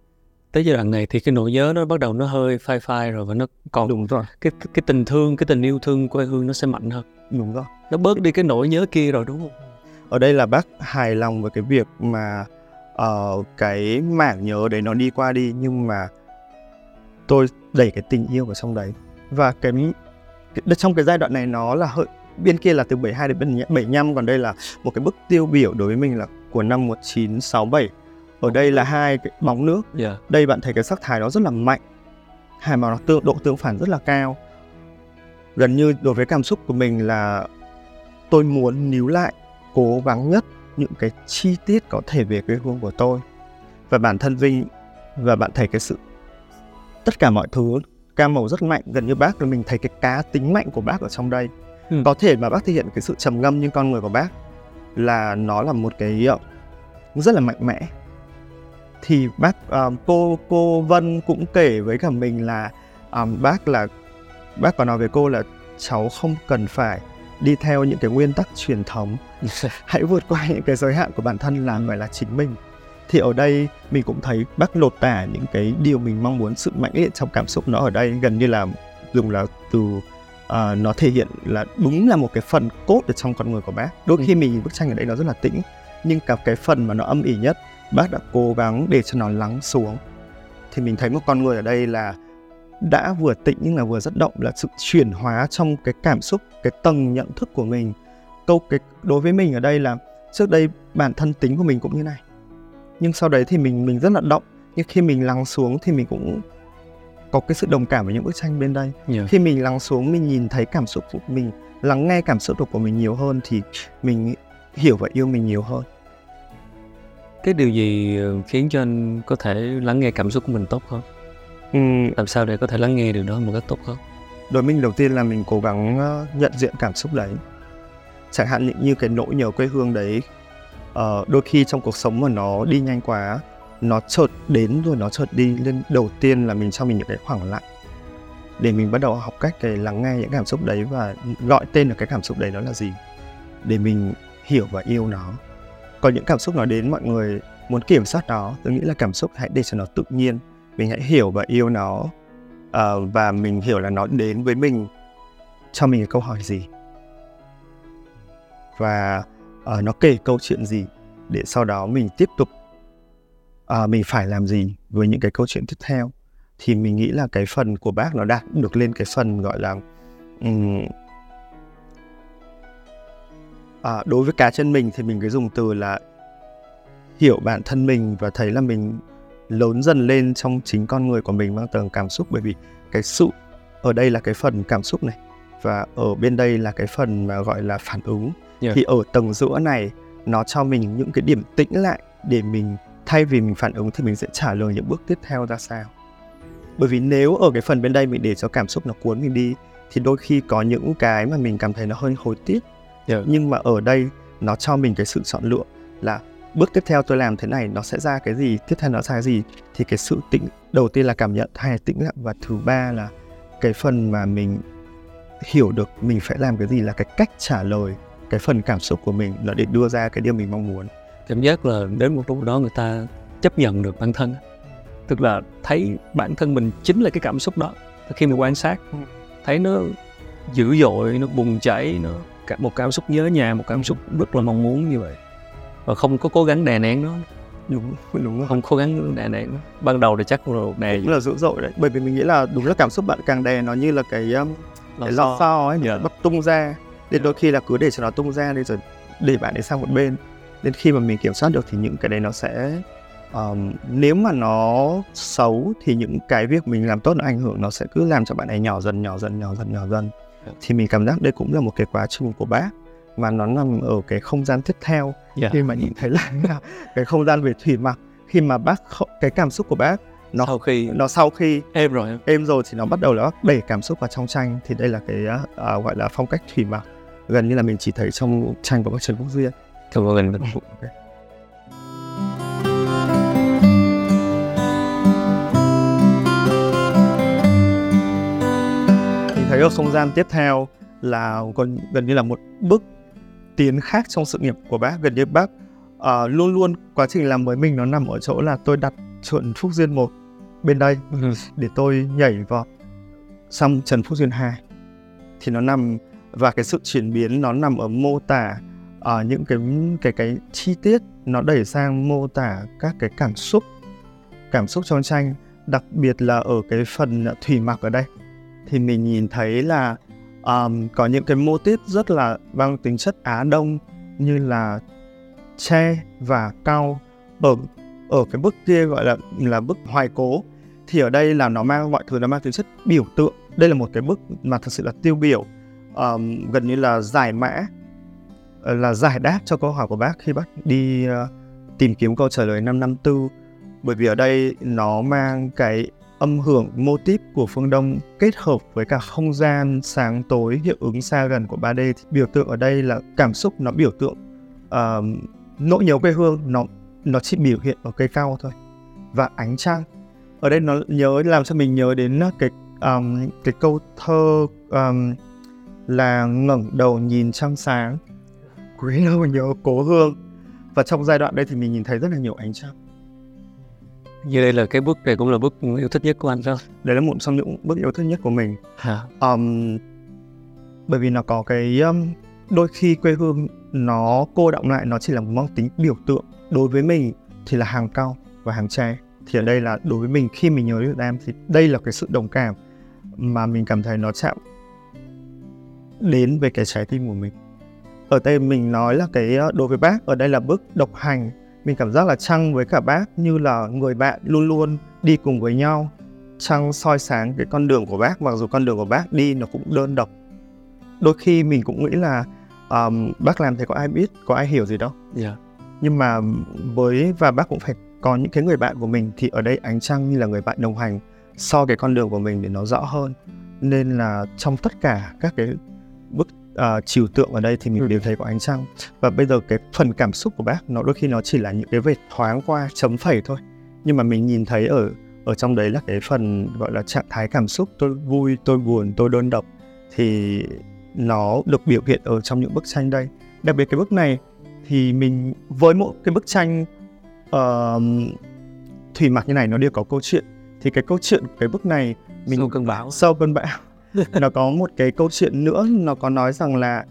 tới giai đoạn này thì cái nỗi nhớ nó bắt đầu nó hơi phai phai rồi và nó còn đúng rồi. cái cái tình thương cái tình yêu thương quê hương nó sẽ mạnh hơn. Đúng rồi. Nó bớt đi cái nỗi nhớ kia rồi đúng không? Ở đây là bác hài lòng với cái việc mà uh, cái mảng nhớ đấy nó đi qua đi nhưng mà tôi đẩy cái tình yêu vào trong đấy. Và cái, cái trong cái giai đoạn này nó là hơi bên kia là từ 72 đến 75 còn đây là một cái bức tiêu biểu đối với mình là của năm 1967 ở đây là hai cái bóng nước. Yeah. đây bạn thấy cái sắc thái nó rất là mạnh. Hai màu nó tương độ tương phản rất là cao. Gần như đối với cảm xúc của mình là tôi muốn níu lại cố gắng nhất những cái chi tiết có thể về quê hương của tôi và bản thân Vinh và bạn thấy cái sự tất cả mọi thứ cam màu rất mạnh gần như bác là mình thấy cái cá tính mạnh của bác ở trong đây ừ. có thể mà bác thể hiện cái sự trầm ngâm như con người của bác là nó là một cái ờ, rất là mạnh mẽ thì bác uh, cô cô Vân cũng kể với cả mình là um, bác là bác có nói với cô là cháu không cần phải đi theo những cái nguyên tắc truyền thống. Hãy vượt qua những cái giới hạn của bản thân là phải là chính mình. Thì ở đây mình cũng thấy bác lột tả những cái điều mình mong muốn sự mạnh liệt trong cảm xúc nó ở đây. Gần như là dùng là từ uh, nó thể hiện là đúng là một cái phần cốt ở trong con người của bác. Đôi khi mình bức tranh ở đây nó rất là tĩnh nhưng cả cái phần mà nó âm ỉ nhất bác đã cố gắng để cho nó lắng xuống. Thì mình thấy một con người ở đây là đã vừa tĩnh nhưng là vừa rất động là sự chuyển hóa trong cái cảm xúc cái tầng nhận thức của mình. Câu cái đối với mình ở đây là trước đây bản thân tính của mình cũng như này nhưng sau đấy thì mình mình rất là động. Nhưng khi mình lắng xuống thì mình cũng có cái sự đồng cảm với những bức tranh bên đây. Yeah. khi mình lắng xuống mình nhìn thấy cảm xúc của mình lắng nghe cảm xúc của mình nhiều hơn thì mình hiểu và yêu mình nhiều hơn. Cái điều gì ờ, khiến cho anh có thể lắng nghe cảm xúc của mình tốt hơn ừ. làm sao để có thể lắng nghe điều đó một cách tốt hơn? Đối mình đầu tiên là mình cố gắng ờ, nhận diện cảm xúc đấy. Chẳng hạn như, cái nỗi nhớ quê hương đấy uh, đôi khi trong cuộc sống mà nó đi nhanh quá nó chợt đến rồi nó chợt đi lên đầu tiên là mình cho mình những cái khoảng lặng. Để mình bắt đầu học cách cái lắng nghe những cảm xúc đấy và gọi tên được cái cảm xúc đấy nó là gì. Để mình hiểu và yêu nó. Còn những cảm xúc nó đến mọi người muốn kiểm soát nó. Tôi nghĩ là cảm xúc hãy để cho nó tự nhiên mình hãy hiểu và yêu nó uh, và mình hiểu là nó đến với mình cho mình cái câu hỏi gì? Và uh, nó kể câu chuyện gì để sau đó mình tiếp tục uh, mình phải làm gì với những cái câu chuyện tiếp theo? Thì mình nghĩ là cái phần của bác nó đạt được lên cái phần gọi là um, à, đối với cá chân mình thì mình cứ dùng từ là hiểu bản thân mình và thấy là mình lớn dần lên trong chính con người của mình mang tầng cảm xúc bởi vì cái sự ở đây là cái phần cảm xúc này và ở bên đây là cái phần mà gọi là phản ứng yeah. thì ở tầng giữa này nó cho mình những cái điểm tĩnh lại để mình thay vì mình phản ứng thì mình sẽ trả lời những bước tiếp theo ra sao bởi vì nếu ở cái phần bên đây mình để cho cảm xúc nó cuốn mình đi thì đôi khi có những cái mà mình cảm thấy nó hơi hối tiếc yeah. nhưng mà ở đây nó cho mình cái sự chọn lựa là bước tiếp theo tôi làm thế này nó sẽ ra cái gì tiếp theo nó ra cái gì? Thì cái sự tĩnh đầu tiên là cảm nhận hay là tĩnh lặng và thứ ba là cái phần mà mình hiểu được mình phải làm cái gì là cái cách trả lời cái phần cảm xúc của mình là để đưa ra cái điều mình mong muốn. Cảm giác là đến một lúc đó người ta chấp nhận được bản thân. Tức là thấy bản thân mình chính là cái cảm xúc đó. Khi mình quan sát ừ. thấy nó dữ dội nó bùng chảy nó một cảm xúc nhớ nhà một cảm xúc rất là mong muốn như vậy và không có cố gắng đè nén nó. Đúng đúng không cố gắng đè nén nó. Ban đầu thì chắc là đè đúng là dữ dội đấy. Bởi vì mình nghĩ là đúng là cảm xúc bạn càng đè nó như là cái um, cái lò xo ấy yeah. Dạ. bắt tung ra. Nên đôi khi là cứ để cho nó tung ra đi rồi để bạn ấy sang một bên. Đến khi mà mình kiểm soát được thì những cái đấy nó sẽ um, nếu mà nó xấu thì những cái việc mình làm tốt nó ảnh hưởng nó sẽ cứ làm cho bạn ấy nhỏ dần nhỏ dần nhỏ dần nhỏ dần. Thì mình cảm giác đây cũng là một cái quá trình của bác mà nó nằm ở cái không gian tiếp theo. Yeah. Khi mà nhìn thấy là cái không gian về thủy mặc khi mà bác cái cảm xúc của bác nó sau khi nó sau khi êm rồi êm rồi thì nó bắt đầu là bác đẩy cảm xúc vào trong tranh thì đây là cái uh, gọi là phong cách thủy mặc. Gần như là mình chỉ thấy trong tranh của bác Trần Quốc Duyên cảm ơn anh okay. thấy ở không gian tiếp theo là còn gần như là một bước tiến khác trong sự nghiệp của bác gần như bác uh, luôn luôn quá trình làm với mình nó nằm ở chỗ là tôi đặt chuẩn Phúc Duyên một bên đây ừ. để tôi nhảy vào sang Trần Phúc Duyên 2 thì nó nằm và cái sự chuyển biến nó nằm ở mô tả ở uh, những cái cái cái chi tiết nó đẩy sang mô tả các cái cảm xúc cảm xúc trong tranh đặc biệt là ở cái phần thủy mặc ở đây thì mình nhìn thấy là um, có những cái mô tiết rất là mang tính chất Á Đông như là tre và cao. Ở ở cái bức kia gọi là là bức hoài cố thì ở đây là nó mang mọi thứ nó mang tính chất biểu tượng. Đây là một cái bức mà thật sự là tiêu biểu um, gần như là giải mã ờ, là giải đáp cho câu hỏi của bác khi bác đi uh, tìm kiếm câu trả lời năm năm tư. Bởi vì ở đây nó mang cái âm hưởng mô típ của phương Đông kết hợp với cả không gian sáng tối hiệu ứng xa gần của 3D thì biểu tượng ở đây là cảm xúc nó biểu tượng uh, nỗi nhớ quê hương nó nó chỉ biểu hiện ở cây cao thôi và ánh trăng. Ở đây nó nhớ làm cho mình nhớ đến cái um, cái câu thơ um, là ngẩng đầu nhìn trăng sáng quý đâu nhớ cố hương và trong giai đoạn đây thì mình nhìn thấy rất là nhiều ánh trăng như đây là cái bức này cũng là bức yêu thích nhất của anh không? Đấy là một trong những bức yêu thích nhất của mình. Hả? um, bởi vì nó có cái um, đôi khi quê hương nó cô động lại nó chỉ là một mang tính biểu tượng. Đối với mình thì là hàng cao và hàng tre. Thì ở đây là đối với mình khi mình nhớ Việt Nam thì đây là cái sự đồng cảm mà mình cảm thấy nó chạm đến với cái trái tim của mình. Ở đây mình nói là cái ờ, đối với bác ở đây là bước độc hành mình cảm giác là Trăng với cả bác như là người bạn luôn luôn đi cùng với nhau. Trăng soi sáng cái con đường của bác mặc dù con đường của bác đi nó cũng đơn độc. Đôi khi mình cũng nghĩ là um, bác làm thế có ai biết có ai hiểu gì đâu. Dạ. nhưng mà với và bác cũng phải có những cái người bạn của mình thì ở đây ánh trăng như là người bạn đồng hành so cái con đường của mình để nó rõ hơn. Nên là trong tất cả các cái bức uh, trừu tượng ở đây thì mình Ừ. đều thấy có ánh trăng. Và bây giờ cái phần cảm xúc của bác nó đôi khi nó chỉ là những cái vệt thoáng qua chấm phẩy thôi. Nhưng mà mình nhìn thấy ở ở trong đấy là cái phần gọi là trạng thái cảm xúc. Tôi vui tôi buồn tôi đơn độc thì nó được biểu hiện ở trong những bức tranh đây. Đặc biệt cái bức này thì mình với một cái bức tranh uh, thủy mặc như này nó đều có câu chuyện. Thì cái câu chuyện của cái bức này mình Sau cơn bão. sau cơn bão nó có một cái câu chuyện nữa nó có nói rằng là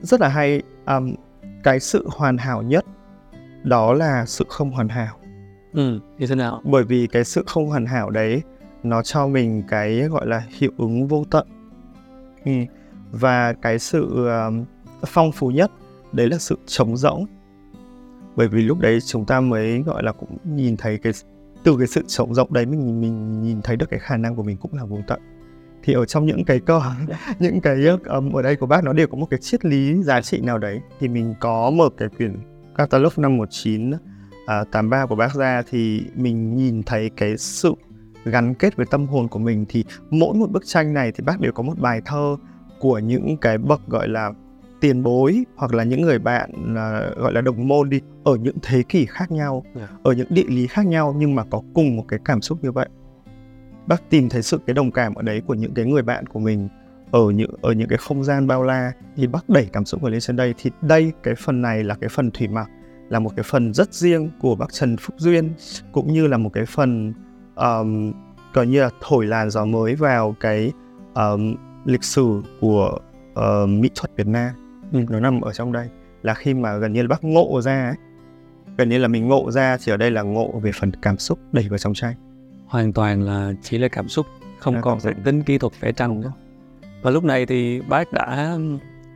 rất là hay um, cái sự hoàn hảo nhất đó là sự không hoàn hảo. Ừ, như thế nào? Bởi vì cái sự không hoàn hảo đấy nó cho mình cái gọi là hiệu ứng vô tận. Ừ. và cái sự um, phong phú nhất đấy là sự trống rỗng. Bởi vì lúc đấy chúng ta mới gọi là cũng nhìn thấy cái từ cái sự trống rỗng đấy mình mình nhìn thấy được cái khả năng của mình cũng là vô tận thì ở trong những cái câu những cái um, ở đây của bác nó đều có một cái triết lý giá trị nào đấy. Thì mình có một cái quyển catalog năm 19 à, 83 của bác ra thì mình nhìn thấy cái sự gắn kết với tâm hồn của mình thì mỗi một bức tranh này thì bác đều có một bài thơ của những cái bậc gọi là tiền bối hoặc là những người bạn à, gọi là đồng môn đi ở những thế kỷ khác nhau Yeah. ở những địa lý khác nhau nhưng mà có cùng một cái cảm xúc như vậy bác tìm thấy sự cái đồng cảm ở đấy của những cái người bạn của mình ở những ở những cái không gian bao la thì bác đẩy cảm xúc của lên trên đây thì đây cái phần này là cái phần thủy mặc là một cái phần rất riêng của bác Trần Phúc Duyên cũng như là một cái phần um, coi như là thổi làn gió mới vào cái um, lịch sử của uh, mỹ thuật Việt Nam Ừ. nó nằm ở trong đây là khi mà gần như là bác ngộ ra ấy. gần như là mình ngộ ra thì ở đây là ngộ về phần cảm xúc đẩy vào trong tranh hoàn toàn là chỉ là cảm xúc không Là còn cảm tính kỹ thuật vẽ tranh nữa. Và lúc này thì bác đã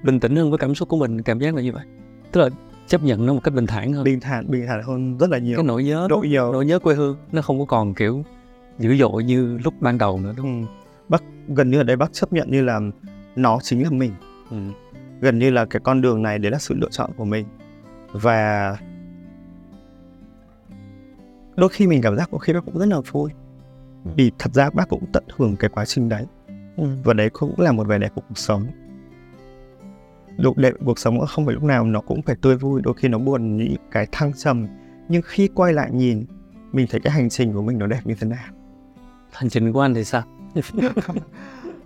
bình tĩnh hơn với cảm xúc của mình cảm giác là như vậy. Tức là chấp nhận nó một cách bình thản hơn. Bình thản bình thản hơn rất là nhiều. Cái nỗi nhớ độ nhiều nỗi nhớ quê hương nó không có còn kiểu dữ dội như lúc ban đầu nữa đúng không? ừ. bác gần như ở đây bác chấp nhận như là nó chính là mình. Ừ. gần như là cái con đường này đấy là sự lựa chọn của mình. Và đôi khi mình cảm giác có khi bác cũng rất là vui Ừ. vì thật ra bác cũng tận hưởng cái quá trình đấy. Và đấy cũng là một vẻ đẹp của cuộc sống. Độ đẹp cuộc sống không phải lúc nào nó cũng phải tươi vui đôi khi nó buồn những cái thăng trầm. Nhưng khi quay lại nhìn mình thấy cái hành trình của mình nó đẹp như thế nào. Hành trình của anh thì sao?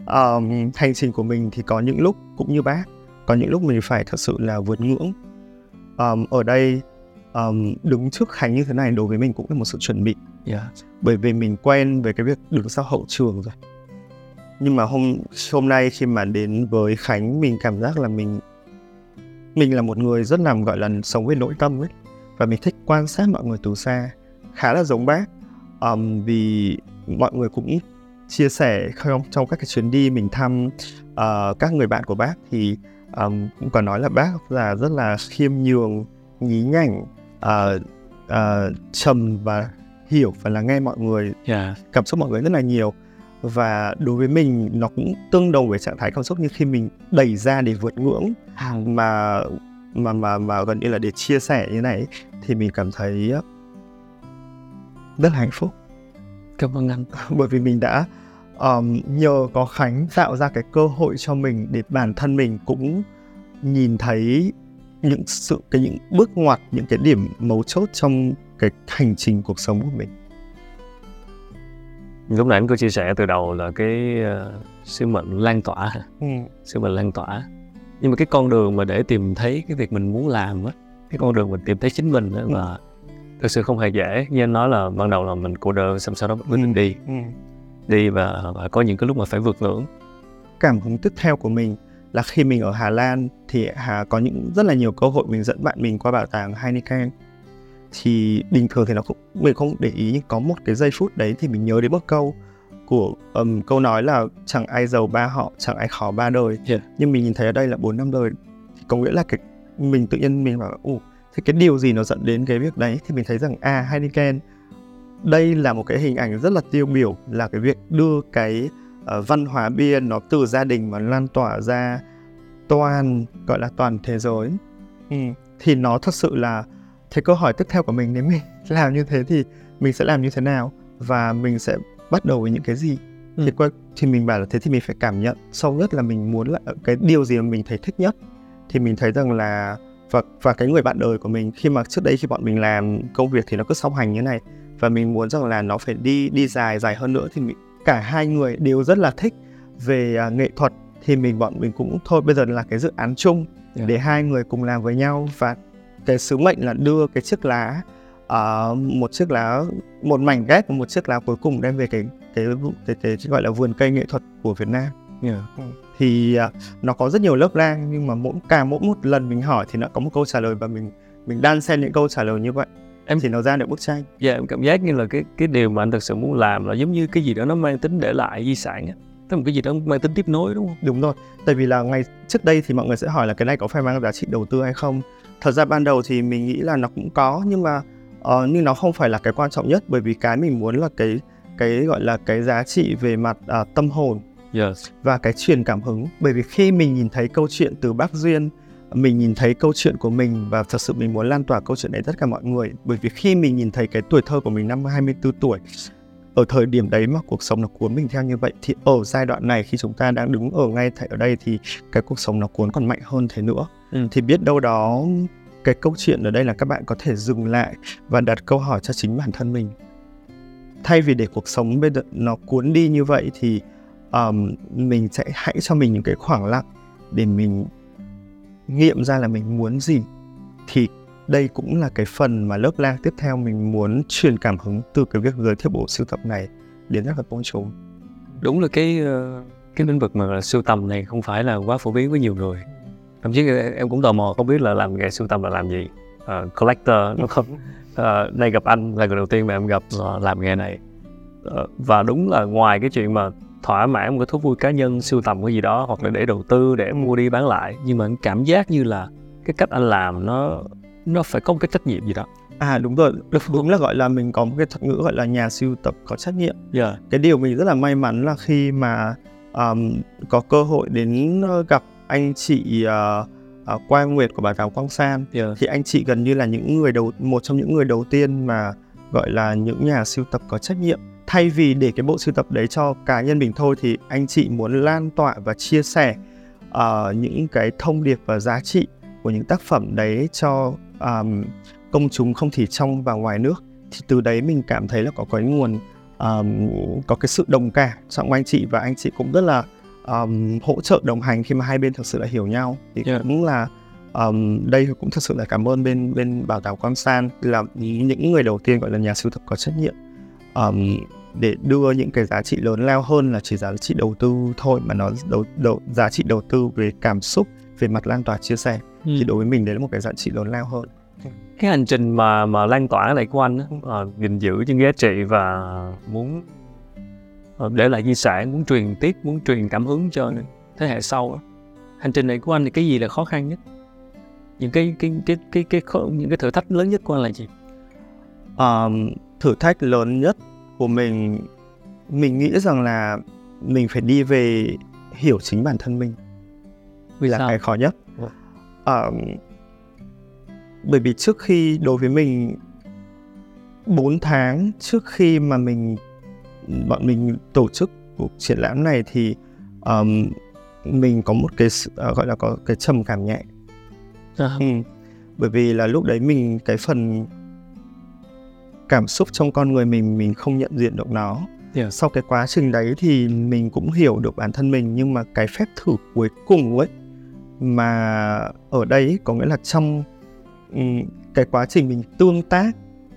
Um, hành trình của mình thì có những lúc cũng như bác. Có những lúc mình phải thật sự là vượt ngưỡng. Um, ở đây um, đứng trước khánh như thế này đối với mình cũng là một sự chuẩn bị. Dạ bởi vì mình quen với cái việc đứng sau hậu trường rồi. Nhưng mà hôm hôm nay khi mà đến với khánh mình cảm giác là mình mình là một người rất là gọi là sống với nội tâm ấy. Và mình thích quan sát mọi người từ xa. Khá là giống bác. Um, vì mọi người cũng chia sẻ không trong các cái chuyến đi mình thăm uh, các người bạn của bác thì um, cũng có nói là bác là rất là khiêm nhường nhí nhảnh uh, uh, trầm và hiểu và lắng nghe mọi người dạ cảm xúc mọi người rất là nhiều. Và đối với mình nó cũng tương đồng với trạng thái cảm xúc như khi mình đẩy ra để vượt ngưỡng mà mà mà mà gần như là để chia sẻ như này thì mình cảm thấy rất là hạnh phúc. Cảm ơn anh. Bởi vì mình đã um, nhờ có Khánh tạo ra cái cơ hội cho mình để bản thân mình cũng nhìn thấy những sự cái những bước ngoặt những cái điểm mấu chốt trong cái hành trình cuộc sống của mình lúc nãy anh có chia sẻ từ đầu là cái uh, sứ mệnh lan tỏa ừ. sứ mệnh lan tỏa nhưng mà cái con đường mà để tìm thấy cái việc mình muốn làm á cái con đường mình tìm thấy chính mình á Ừ. và thực sự không hề dễ như anh nói là ban đầu là mình cô đơn xong sau đó quyết định đi ừ. đi và, và có những cái lúc mà phải vượt ngưỡng cảm hứng tiếp theo của mình là khi mình ở Hà Lan thì Hà có những rất là nhiều cơ hội mình dẫn bạn mình qua bảo tàng Heineken. Thì bình thường thì nó cũng mình không để ý nhưng có một cái giây phút đấy thì mình nhớ đến một câu của um, câu nói là chẳng ai giàu ba họ chẳng ai khó ba đời. Yeah. nhưng mình nhìn thấy ở đây là bốn năm đời. Thì có nghĩa là cái mình tự nhiên mình bảo ồ thế cái điều gì nó dẫn đến cái việc đấy? Thì mình thấy rằng à Heineken đây là một cái hình ảnh rất là tiêu biểu là cái việc đưa cái uh, văn hóa bia nó từ gia đình mà lan tỏa ra toàn gọi là toàn thế giới. Ừ. thì nó thật sự là thế câu hỏi tiếp theo của mình nếu mình làm như thế thì mình sẽ làm như thế nào? Và mình sẽ bắt đầu với những cái gì? Ừ. thì qua thì mình bảo là thế thì mình phải cảm nhận sâu nhất là mình muốn là cái điều gì mà mình thấy thích nhất. Thì mình thấy rằng là và và cái người bạn đời của mình khi mà trước đây khi bọn mình làm công việc thì nó cứ song hành như này. Và mình muốn rằng là nó phải đi đi dài dài hơn nữa thì mình, cả hai người đều rất là thích về à, nghệ thuật thì mình bọn mình cũng thôi bây giờ là cái dự án chung Yeah. để hai người cùng làm với nhau và cái sứ mệnh là đưa cái chiếc lá ờ, một chiếc lá một mảnh ghép một chiếc lá cuối cùng đem về cái cái cái, cái, cái gọi là vườn cây nghệ thuật của Việt Nam yeah. thì à, nó có rất nhiều lớp lang nhưng mà mỗi cả mỗi một lần mình hỏi thì nó có một câu trả lời và mình mình đan xen những câu trả lời như vậy Em- thì nó ra được bức tranh. Dạ em cảm giác như là cái cái điều mà anh thực sự muốn làm là giống như cái gì đó nó mang tính để lại di sản á. Tức là một cái gì đó mang tính tiếp nối đúng không? Đúng rồi. Tại vì là ngày trước đây thì mọi người sẽ hỏi là cái này có phải mang giá trị đầu tư hay không? Thật ra ban đầu thì mình nghĩ là nó cũng có nhưng mà ờ, nhưng nó không phải là cái quan trọng nhất bởi vì cái mình muốn là cái cái gọi là cái giá trị về mặt à, tâm hồn yes. và cái truyền cảm hứng. Bởi vì khi mình nhìn thấy câu chuyện từ bác duyên mình nhìn thấy câu chuyện của mình và thật sự mình muốn lan tỏa câu chuyện này tất cả mọi người. Bởi vì khi mình nhìn thấy cái tuổi thơ của mình năm 24 tuổi ở thời điểm đấy mà cuộc sống nó cuốn mình theo như vậy thì ở giai đoạn này khi chúng ta đang đứng ở ngay tại ở đây thì cái cuộc sống nó cuốn còn mạnh hơn thế nữa. Ừ. thì biết đâu đó cái câu chuyện ở đây là các bạn có thể dừng lại và đặt câu hỏi cho chính bản thân mình. Thay vì để cuộc sống bây giờ nó cuốn đi như vậy thì um, mình sẽ hãy cho mình những cái khoảng lặng để mình nghiệm ra là mình muốn gì thì đây cũng là cái phần mà lớp lang tiếp theo mình muốn truyền cảm hứng từ cái việc giới thiệu bộ sưu tập này đến là công chúng. Đúng là cái ờ, cái lĩnh vực mà sưu tầm này không phải là quá phổ biến với nhiều người. Thậm chí em cũng tò mò không biết là làm nghề sưu tầm là làm gì. Ờ, collector đúng không? Ờ, nay gặp anh là người đầu tiên mà em gặp làm nghề này. Ờ, và đúng là ngoài cái chuyện mà thỏa mãn một cái thú vui cá nhân sưu tầm cái gì đó hoặc là để đầu tư để mua đi bán lại. Nhưng mà cảm giác như là cái cách anh làm nó nó phải có một cái trách nhiệm gì đó. À đúng rồi. Đúng là gọi là mình có một cái thuật ngữ gọi là nhà sưu tập có trách nhiệm. Yeah. cái điều mình rất là may mắn là khi mà um, có cơ hội đến ờ, gặp anh chị uh, uh, Quang Nguyệt của bảo tàng Quang San. Yeah. thì anh chị gần như là những người đầu một trong những người đầu tiên mà gọi là những nhà sưu tập có trách nhiệm thay vì để cái bộ sưu tập đấy cho cá nhân mình thôi thì anh chị muốn lan tỏa và chia sẻ uh, những cái thông điệp và giá trị của những tác phẩm đấy cho um, công chúng không chỉ trong và ngoài nước. Thì từ đấy mình cảm thấy là có cái nguồn um, có cái sự đồng cảm trong anh chị và anh chị cũng rất là um, hỗ trợ đồng hành khi mà hai bên thực sự là hiểu nhau. Thì Yeah. cũng là um, đây cũng thật sự là cảm ơn bên bên bảo tàng Quang San là những người đầu tiên gọi là nhà sưu tập có trách nhiệm um, để đưa những cái giá trị lớn lao hơn là chỉ giá trị đầu tư thôi mà nó đầu, đầu giá trị đầu tư về cảm xúc về mặt lan tỏa chia sẻ Ừ. thì đối với mình đấy là một cái giá trị lớn lao hơn cái hành trình mà mà lan tỏa cái này của anh á, ờ, gìn giữ những giá trị và muốn ờ, để lại di sản muốn truyền tiếp muốn truyền cảm hứng cho thế hệ sau á. hành trình này của anh thì cái gì là khó khăn nhất những cái cái cái cái cái, khó, những cái thử thách lớn nhất của anh là gì um, thử thách lớn nhất của mình mình nghĩ rằng là mình phải đi về hiểu chính bản thân mình. Vì là sao? cái khó nhất. Um, bởi vì trước khi đối với mình 4 tháng trước khi mà mình bọn mình tổ chức cuộc triển lãm này thì um, mình có một cái ờ, gọi là có cái trầm cảm nhẹ. À, Ừ. Bởi vì là lúc đấy mình cái phần cảm xúc trong con người mình mình không nhận diện được nó. Yeah. Sau cái quá trình đấy thì mình cũng hiểu được bản thân mình nhưng mà cái phép thử cuối cùng ấy mà ở đây có nghĩa là trong ừm, cái quá trình mình tương tác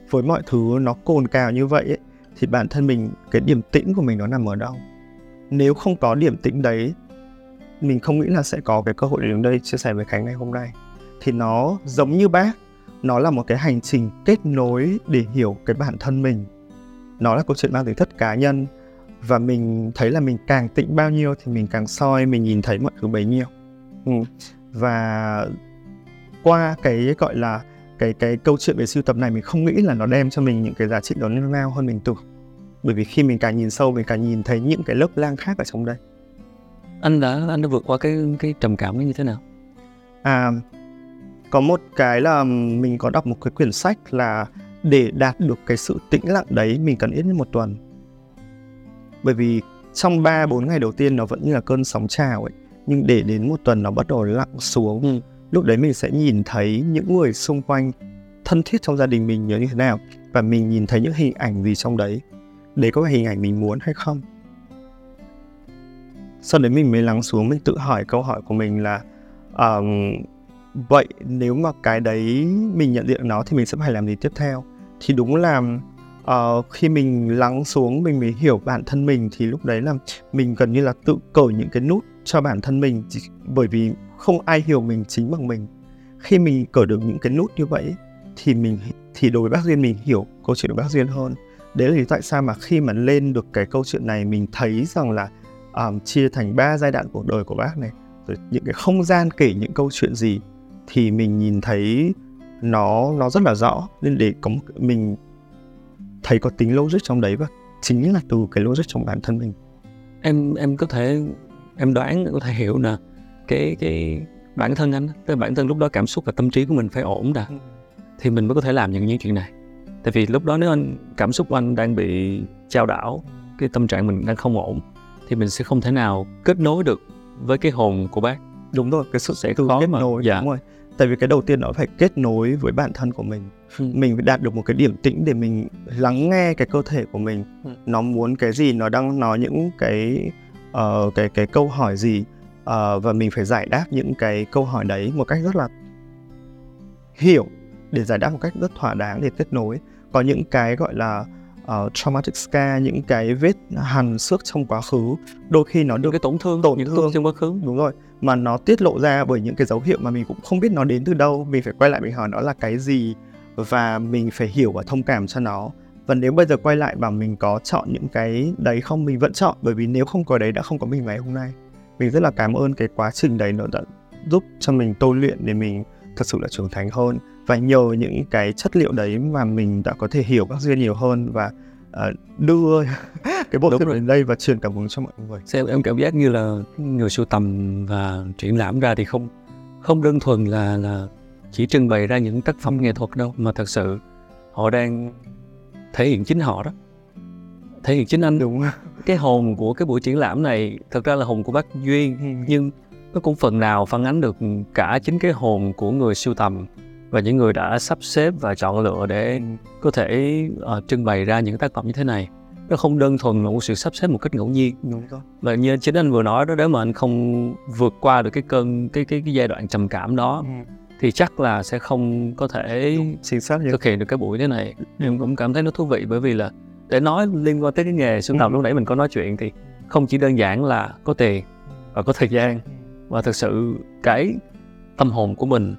với mọi thứ nó cồn cào như vậy ấy, thì bản thân mình cái điểm tĩnh của mình nó nằm ở đâu nếu không có điểm tĩnh đấy mình không nghĩ là sẽ có cái cơ hội để đứng đây chia sẻ với khánh ngày hôm nay thì nó giống như bác nó là một cái hành trình kết nối để hiểu cái bản thân mình. Nó là câu chuyện mang tính chất cá nhân. Và mình thấy là mình càng tĩnh bao nhiêu thì mình càng soi mình nhìn thấy mọi thứ bấy nhiêu. Ừ. và qua cái gọi là cái cái câu chuyện về siêu tập này mình không nghĩ là nó đem cho mình những cái giá trị đó lớn lao hơn mình tưởng. Bởi vì khi mình càng nhìn sâu mình càng nhìn thấy những cái lớp lang khác ở trong đây. Anh đã anh đã vượt qua cái cái trầm cảm như thế nào? À có một cái là mình có đọc một cái quyển sách là để đạt được cái sự tĩnh lặng đấy mình cần ít nhất một tuần bởi vì trong 3 4 ngày đầu tiên nó vẫn như là cơn sóng trào ấy nhưng để đến một tuần nó bắt đầu lặng xuống ừ. lúc đấy mình sẽ nhìn thấy những người xung quanh thân thiết trong gia đình mình như thế nào và mình nhìn thấy những hình ảnh gì trong đấy đấy có phải hình ảnh mình muốn hay không sau đấy mình mới lắng xuống mình tự hỏi câu hỏi của mình là um, vậy nếu mà cái đấy mình nhận diện nó thì mình sẽ phải làm gì tiếp theo? Thì đúng là uh, khi mình lắng xuống mình mới hiểu bản thân mình thì lúc đấy là mình gần như là tự cởi những cái nút cho bản thân mình bởi vì không ai hiểu mình chính bằng mình. Khi mình cởi được những cái nút như vậy thì mình thì đối với bác duyên mình hiểu câu chuyện của bác duyên hơn. Đấy là lý tại sao mà khi mà lên được cái câu chuyện này mình thấy rằng là um, chia thành ba giai đoạn cuộc đời của bác này rồi những cái không gian kể những câu chuyện gì thì mình nhìn thấy nó nó rất là rõ. Nên để có một, mình thấy có tính logic trong đấy và chính là từ cái logic trong bản thân mình. Em em có thể em đoán có thể hiểu nè. Cái cái bản thân anh tức bản thân lúc đó cảm xúc và tâm trí của mình phải ổn đã ừ. thì mình mới có thể làm những những chuyện này. Tại vì lúc đó nếu anh cảm xúc của anh đang bị trao đảo cái tâm trạng mình đang không ổn thì mình sẽ không thể nào kết nối được với cái hồn của bác. Đúng rồi cái sự sẽ khó kết nối dạ. đúng rồi tại vì cái đầu tiên nó phải kết nối với bản thân của mình. Ừ. mình phải đạt được một cái điểm tĩnh để mình lắng nghe cái cơ thể của mình. Ừ. nó muốn cái gì nó đang nói những cái uh, cái cái câu hỏi gì uh, và mình phải giải đáp những cái câu hỏi đấy một cách rất là hiểu để giải đáp một cách rất thỏa đáng để kết nối. Có những cái gọi là uh, traumatic scar những cái vết hằn xước trong quá khứ đôi khi nó được cái tổn thương tổn những thương. trong quá khứ. Đúng rồi mà nó tiết lộ ra bởi những cái dấu hiệu mà mình cũng không biết nó đến từ đâu. Mình phải quay lại mình hỏi nó là cái gì và mình phải hiểu và thông cảm cho nó. Và nếu bây giờ quay lại bảo mình có chọn những cái đấy không, mình vẫn chọn, bởi vì nếu không có đấy đã không có mình ngày hôm nay. Mình rất là cảm ơn cái quá trình đấy nó đã giúp cho mình tôi luyện để mình thật sự là trưởng thành hơn và nhờ những cái chất liệu đấy mà mình đã có thể hiểu các duyên nhiều hơn và uh, đưa cái bộ phim đến đây và truyền cảm hứng cho mọi người. Xem em cảm giác như là người sưu tầm và triển lãm ra thì không không đơn thuần là là chỉ trưng bày ra những tác phẩm nghệ thuật đâu mà thật sự họ đang thể hiện chính họ đó. Thể hiện chính anh. Đúng. Cái hồn của cái buổi triển lãm này thật ra là hồn của bác duyên nhưng nó cũng phần nào phản ánh được cả chính cái hồn của người sưu tầm và những người đã sắp xếp và chọn lựa để có thể uh, trưng bày ra những tác phẩm như thế này. Nó không đơn thuần là một sự sắp xếp một cách ngẫu nhiên. Đúng rồi. Và như chính anh vừa nói đó nếu mà anh không vượt qua được cái cơn cái cái cái giai đoạn trầm cảm đó ừ. thì chắc là sẽ không có thể chính xác thực hiện được cái buổi thế này. Em cũng cảm thấy nó thú vị bởi vì là để nói liên quan tới cái nghề sưu tập ừ. lúc nãy mình có nói chuyện thì không chỉ đơn giản là có tiền và có thời gian và thực sự cái tâm hồn của mình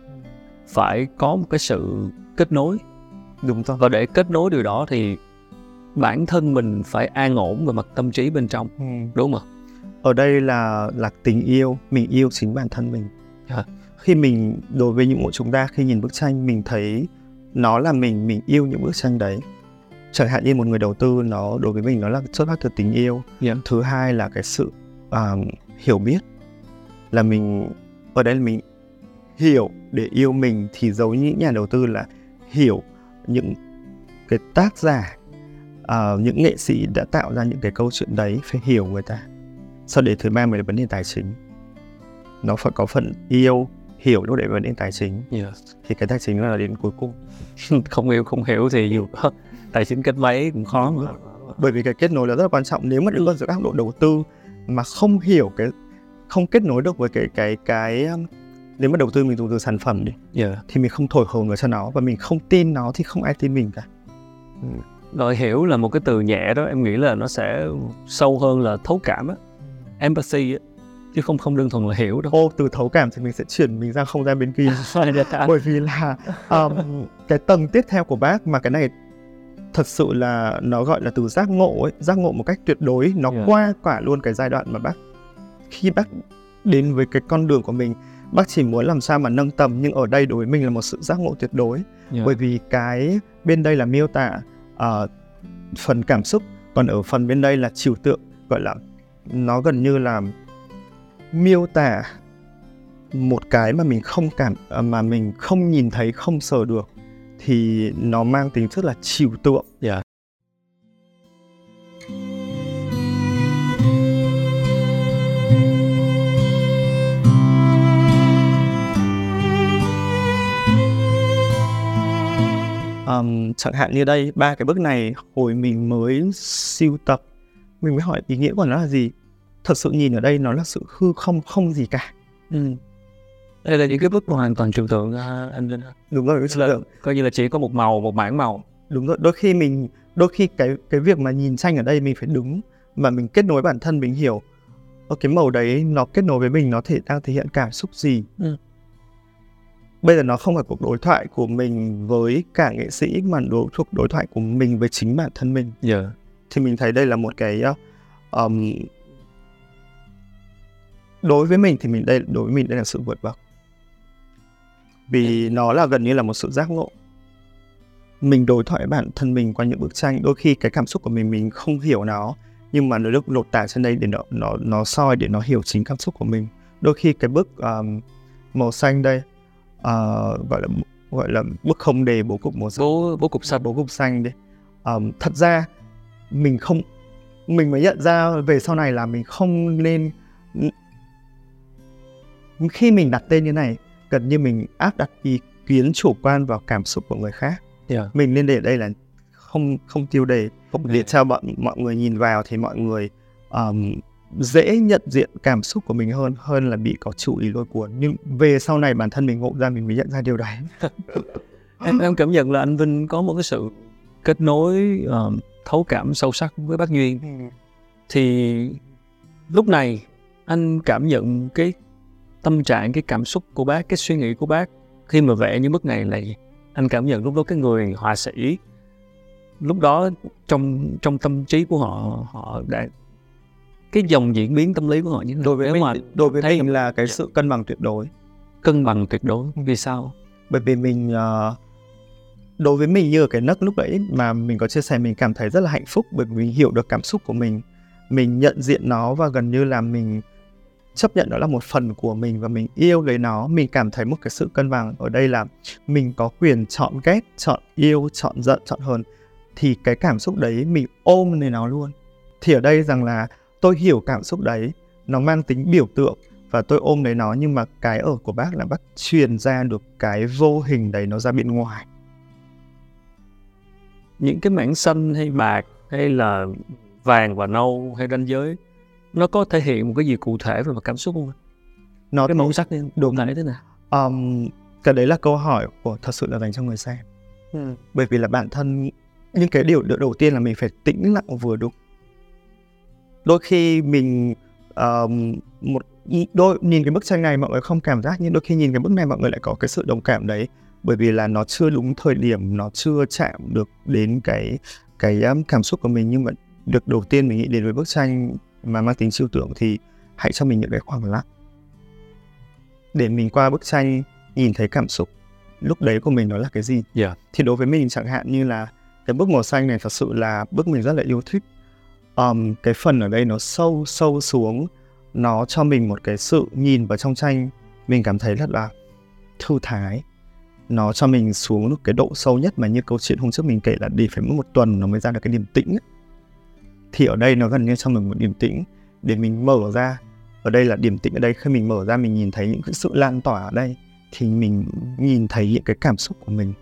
phải có một cái sự kết nối. Đúng rồi. Và để kết nối điều đó thì bản thân mình phải an ổn về mặt tâm trí bên trong ừ. đúng không ở đây là là tình yêu mình yêu chính bản thân mình. Yeah. khi mình đối với những của chúng ta khi nhìn bức tranh mình thấy nó là mình mình yêu những bức tranh đấy. Chẳng hạn như một người đầu tư nó đối với mình nó là xuất phát từ tình yêu. Yeah. thứ hai là cái sự um, hiểu biết. Là mình ở đây là mình hiểu để yêu mình thì giống như những nhà đầu tư là hiểu những cái tác giả uh, những nghệ sĩ đã tạo ra những cái câu chuyện đấy phải hiểu người ta. Sau để thứ ba mới là vấn đề tài chính. Nó phải có phần yêu hiểu lúc để vấn đề tài chính. Yeah. thì cái tài chính là đến cuối cùng. Không yêu không hiểu thì dù tài chính kết máy cũng khó mà bởi vì cái kết nối là rất là quan trọng. Nếu mà đứng ở giữa các độ đầu tư mà không hiểu cái không kết nối được với cái cái cái um, nếu mà đầu tư mình dùng từ sản phẩm đi yeah. thì mình không thổi hồn vào cho nó và mình không tin nó thì không ai tin mình cả Rồi hiểu là một cái từ nhẹ đó em nghĩ là nó sẽ sâu hơn là thấu cảm á, empathy á chứ không không đơn thuần là hiểu đâu. Ô từ thấu cảm thì mình sẽ chuyển mình ra không gian bên kia. Bởi vì là um, cái tầng tiếp theo của bác mà cái này thật sự là nó gọi là từ giác ngộ ấy, giác ngộ một cách tuyệt đối, nó yeah. qua cả luôn cái giai đoạn mà bác khi bác đến với cái con đường của mình bác chỉ muốn làm sao mà nâng tầm nhưng ở đây đối với mình là một sự giác ngộ tuyệt đối yeah. bởi vì cái bên đây là miêu tả uh, phần cảm xúc còn ở phần bên đây là trừu tượng gọi là nó gần như là miêu tả một cái mà mình không cảm à, mà mình không nhìn thấy không sờ được thì nó mang tính chất là trừu tượng yeah. Um, chẳng hạn như đây ba cái bức này hồi mình mới siêu tập mình mới hỏi ý nghĩa của nó là gì. Thật sự nhìn ở đây nó là sự hư không không gì cả. Ừ. đây là những cái bức hoàn toàn trừu tượng uh, anh Linh đúng rồi trừu tượng. coi như là chỉ có một màu một mảng màu. Đúng rồi đôi khi mình đôi khi cái cái việc mà nhìn tranh ở đây mình phải đứng mà mình kết nối bản thân mình hiểu cái màu đấy nó kết nối với mình nó thể đang thể hiện cảm xúc gì? Ừ bây giờ nó không phải cuộc đối thoại của mình với cả nghệ sĩ mà đối thuộc đối thoại của mình với chính bản thân mình. Yeah. thì mình thấy đây là một cái um, đối với mình thì mình đây đối với mình đây là sự vượt bậc. Vì nó là gần như là một sự giác ngộ. Mình đối thoại với bản thân mình qua những bức tranh đôi khi cái cảm xúc của mình mình không hiểu nó nhưng mà nó được lột tả trên đây để nó nó nó soi để nó hiểu chính cảm xúc của mình. Đôi khi cái bức um, màu xanh đây uh, gọi là gọi là bức không đề bố cục màu xanh. Bố bố cục xanh. Bố cục xanh đi. Um, thật ra mình không mình mới nhận ra về sau này là mình không nên khi mình đặt tên như này gần như mình áp đặt ý kiến chủ quan vào cảm xúc của người khác. Yeah. mình nên để đây là không không tiêu đề. Không để cho bọn mọi người nhìn vào thì mọi người um, dễ nhận diện cảm xúc của mình hơn hơn là bị có chủ ý lôi cuốn. Nhưng về sau này bản thân mình ngộ ra mình mới nhận ra điều đấy. Em em cảm nhận là anh Vinh có một cái sự kết nối uh, thấu cảm sâu sắc với bác Duyên. Ừ. thì lúc này anh cảm nhận cái tâm trạng cái cảm xúc của bác cái suy nghĩ của bác khi mà vẽ những bức này là gì? Anh cảm nhận lúc đó cái người họa sĩ lúc đó trong trong tâm trí của họ họ đã cái dòng diễn biến tâm lý của họ như thế đối với mình mà đối với thấy mình là cái sự cân bằng tuyệt đối. Cân bằng tuyệt đối vì sao? Bởi vì mình uh, đối với mình như ở cái nấc lúc đấy mà mình có chia sẻ mình cảm thấy rất là hạnh phúc bởi vì mình hiểu được cảm xúc của mình. Mình nhận diện nó và gần như là mình chấp nhận nó là một phần của mình và mình yêu lấy nó. Mình cảm thấy một cái sự cân bằng. Ở đây là mình có quyền chọn ghét chọn yêu chọn giận chọn hờn thì cái cảm xúc đấy mình ôm lấy nó luôn. Thì ở đây rằng là tôi hiểu cảm xúc đấy. Nó mang tính biểu tượng và tôi ôm lấy nó nhưng mà cái ở của bác là bác truyền ra được cái vô hình đấy nó ra bên ngoài. Những cái mảng xanh hay bạc hay là vàng và nâu hay ranh giới nó có thể hiện một cái gì cụ thể về mặt cảm xúc không nó cái màu sắc đúng. thể thế nào? Um, cái đấy là câu hỏi của thật sự là dành cho người xem. Ừ. bởi vì là bản thân những cái điều đầu tiên là mình phải tĩnh lặng vừa đúng đôi khi mình uh, một đôi nhìn cái bức tranh này mọi người không cảm giác nhưng đôi khi nhìn cái bức này mọi người lại có cái sự đồng cảm đấy. Bởi vì là nó chưa đúng thời điểm nó chưa chạm được đến cái cái um, cảm xúc của mình. Nhưng mà được đầu tiên mình nghĩ đến với bức tranh mà mang tính trừu tượng thì hãy cho mình những cái khoảng lặng. Để mình qua bức tranh nhìn thấy cảm xúc lúc đấy của mình nó là cái gì? Yeah. thì đối với mình chẳng hạn như là cái bức màu xanh này thật sự là bức mình rất là yêu thích um, cái phần ở đây nó sâu sâu xuống nó cho mình một cái sự nhìn vào trong tranh. Mình cảm thấy rất là thư thái. Nó cho mình xuống được cái độ sâu nhất mà như câu chuyện hôm trước mình kể là đi phải mất một tuần nó mới ra được cái điểm tĩnh ấy. thì ở đây nó gần như cho mình một điểm tĩnh để mình mở ra. Ở đây là điểm tĩnh ở đây khi mình mở ra mình nhìn thấy những cái sự lan tỏa ở đây thì mình nhìn thấy những cái cảm xúc của mình.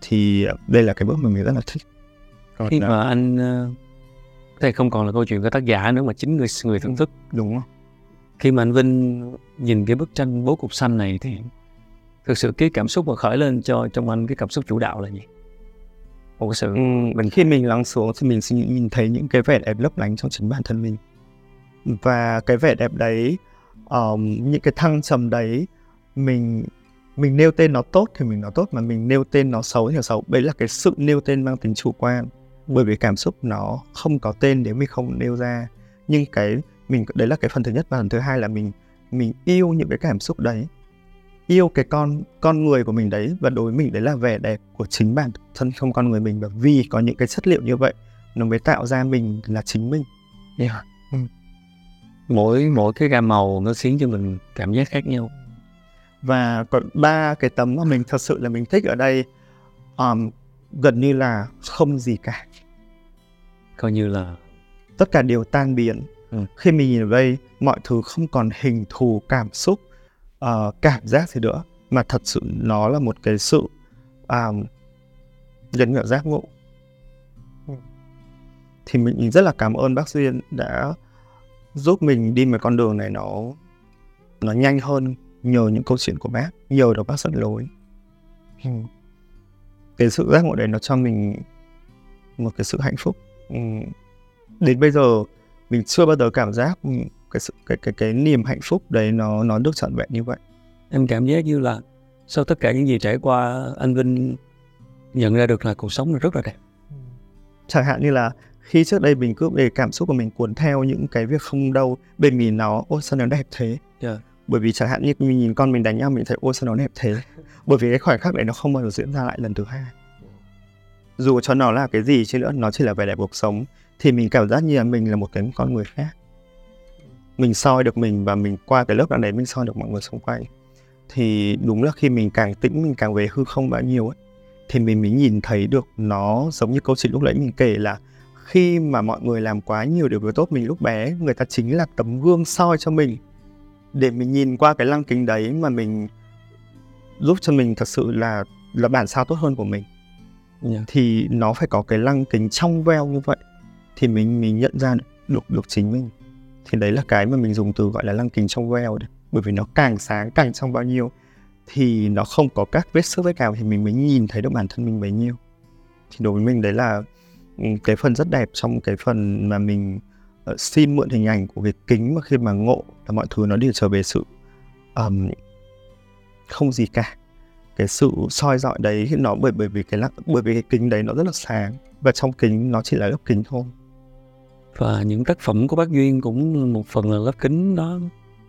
Thì đây là cái bước mà mình rất là thích. Còn khi mà anh uh, đây không còn là câu chuyện của tác giả nữa mà chính người người thưởng thức. Đúng không? Khi mà anh Vinh nhìn cái bức tranh bố cục xanh này thì thực sự cái cảm xúc mà khởi lên cho trong anh cái cảm xúc chủ đạo là gì? Một cái sự Ừ, mình khi mình lắng xuống thì mình sẽ nhìn thấy những cái vẻ đẹp lấp lánh trong chính bản thân mình. Và cái vẻ đẹp đấy um, những cái thăng trầm đấy mình mình nêu tên nó tốt thì mình nói tốt mà mình nêu tên nó xấu thì nó xấu. Đấy là cái sự nêu tên mang tính chủ quan bởi vì cảm xúc nó không có tên nếu mình không nêu ra. Nhưng cái mình đấy là cái phần thứ nhất và phần thứ hai là mình mình yêu những cái cảm xúc đấy. Yêu cái con con người của mình đấy và đối với mình đấy là vẻ đẹp của chính bản thân không con người mình. Và vì có những cái chất liệu như vậy nó mới tạo ra mình là chính mình. Yeah. Ừ. mỗi mỗi cái gam màu nó khiến cho mình cảm giác khác nhau. Và còn ba cái tấm mà mình thật sự là mình thích ở đây um, gần như là không gì cả coi như là tất cả đều tan biến Ừ. khi mình nhìn vào đây mọi thứ không còn hình thù cảm xúc uh, cảm giác gì nữa mà thật sự nó là một cái sự um, gần như giác ngộ Ừ. thì mình rất là cảm ơn bác duyên đã giúp mình đi một con đường này nó nó nhanh hơn nhờ những câu chuyện của bác nhờ được bác dẫn lối Ừ. cái sự giác ngộ đấy nó cho mình một cái sự hạnh phúc Ừ. đến bây giờ mình chưa bao giờ cảm giác ừ, cái sự cái cái cái niềm hạnh phúc đấy nó nó được trọn vẹn như vậy. Em cảm giác như là sau tất cả những gì trải qua anh Vinh nhận ra được là cuộc sống rất là đẹp. Chẳng hạn như là khi trước đây mình cứ để cảm xúc của mình cuốn theo những cái việc không đâu bên nhìn nó ôi sao nó đẹp thế? Yeah. bởi vì chẳng hạn như mình nhìn con mình đánh nhau mình thấy ôi sao nó đẹp thế? Bởi vì cái khoảnh khắc đấy nó không bao giờ diễn ra lại lần thứ hai dù cho nó là cái gì chứ nữa, nó chỉ là vẻ đẹp cuộc sống, thì mình cảm giác như là mình là một cái con người khác. Mình soi được mình và mình qua cái lớp đó đấy mình soi được mọi người xung quanh. Thì đúng là khi mình càng tĩnh, mình càng về hư không bao nhiêu ấy, thì mình mới nhìn thấy được nó giống như câu chuyện lúc nãy mình kể là khi mà mọi người làm quá nhiều điều tốt mình lúc bé, người ta chính là tấm gương soi cho mình. Để mình nhìn qua cái lăng kính đấy mà mình giúp cho mình thật sự là là bản sao tốt hơn của mình. Yeah. thì nó phải có cái lăng kính trong veo như vậy thì mình mình nhận ra được được chính mình. Thì đấy là cái mà mình dùng từ gọi là lăng kính trong veo đấy. Bởi vì nó càng sáng càng trong bao nhiêu thì nó không có các vết xước vết cào thì mình mới nhìn thấy được bản thân mình bấy nhiêu. Thì đối với mình đấy là ừ, cái phần rất đẹp trong cái phần mà mình ờ, xin mượn hình ảnh của cái kính mà khi mà ngộ là mọi thứ nó đều trở về sự um, không gì cả cái sự soi dọi đấy nó bởi bởi vì cái lắc bởi vì cái kính đấy nó rất là sáng và trong kính nó chỉ là lớp kính thôi và những tác phẩm của bác Duyên cũng một phần là lớp kính đó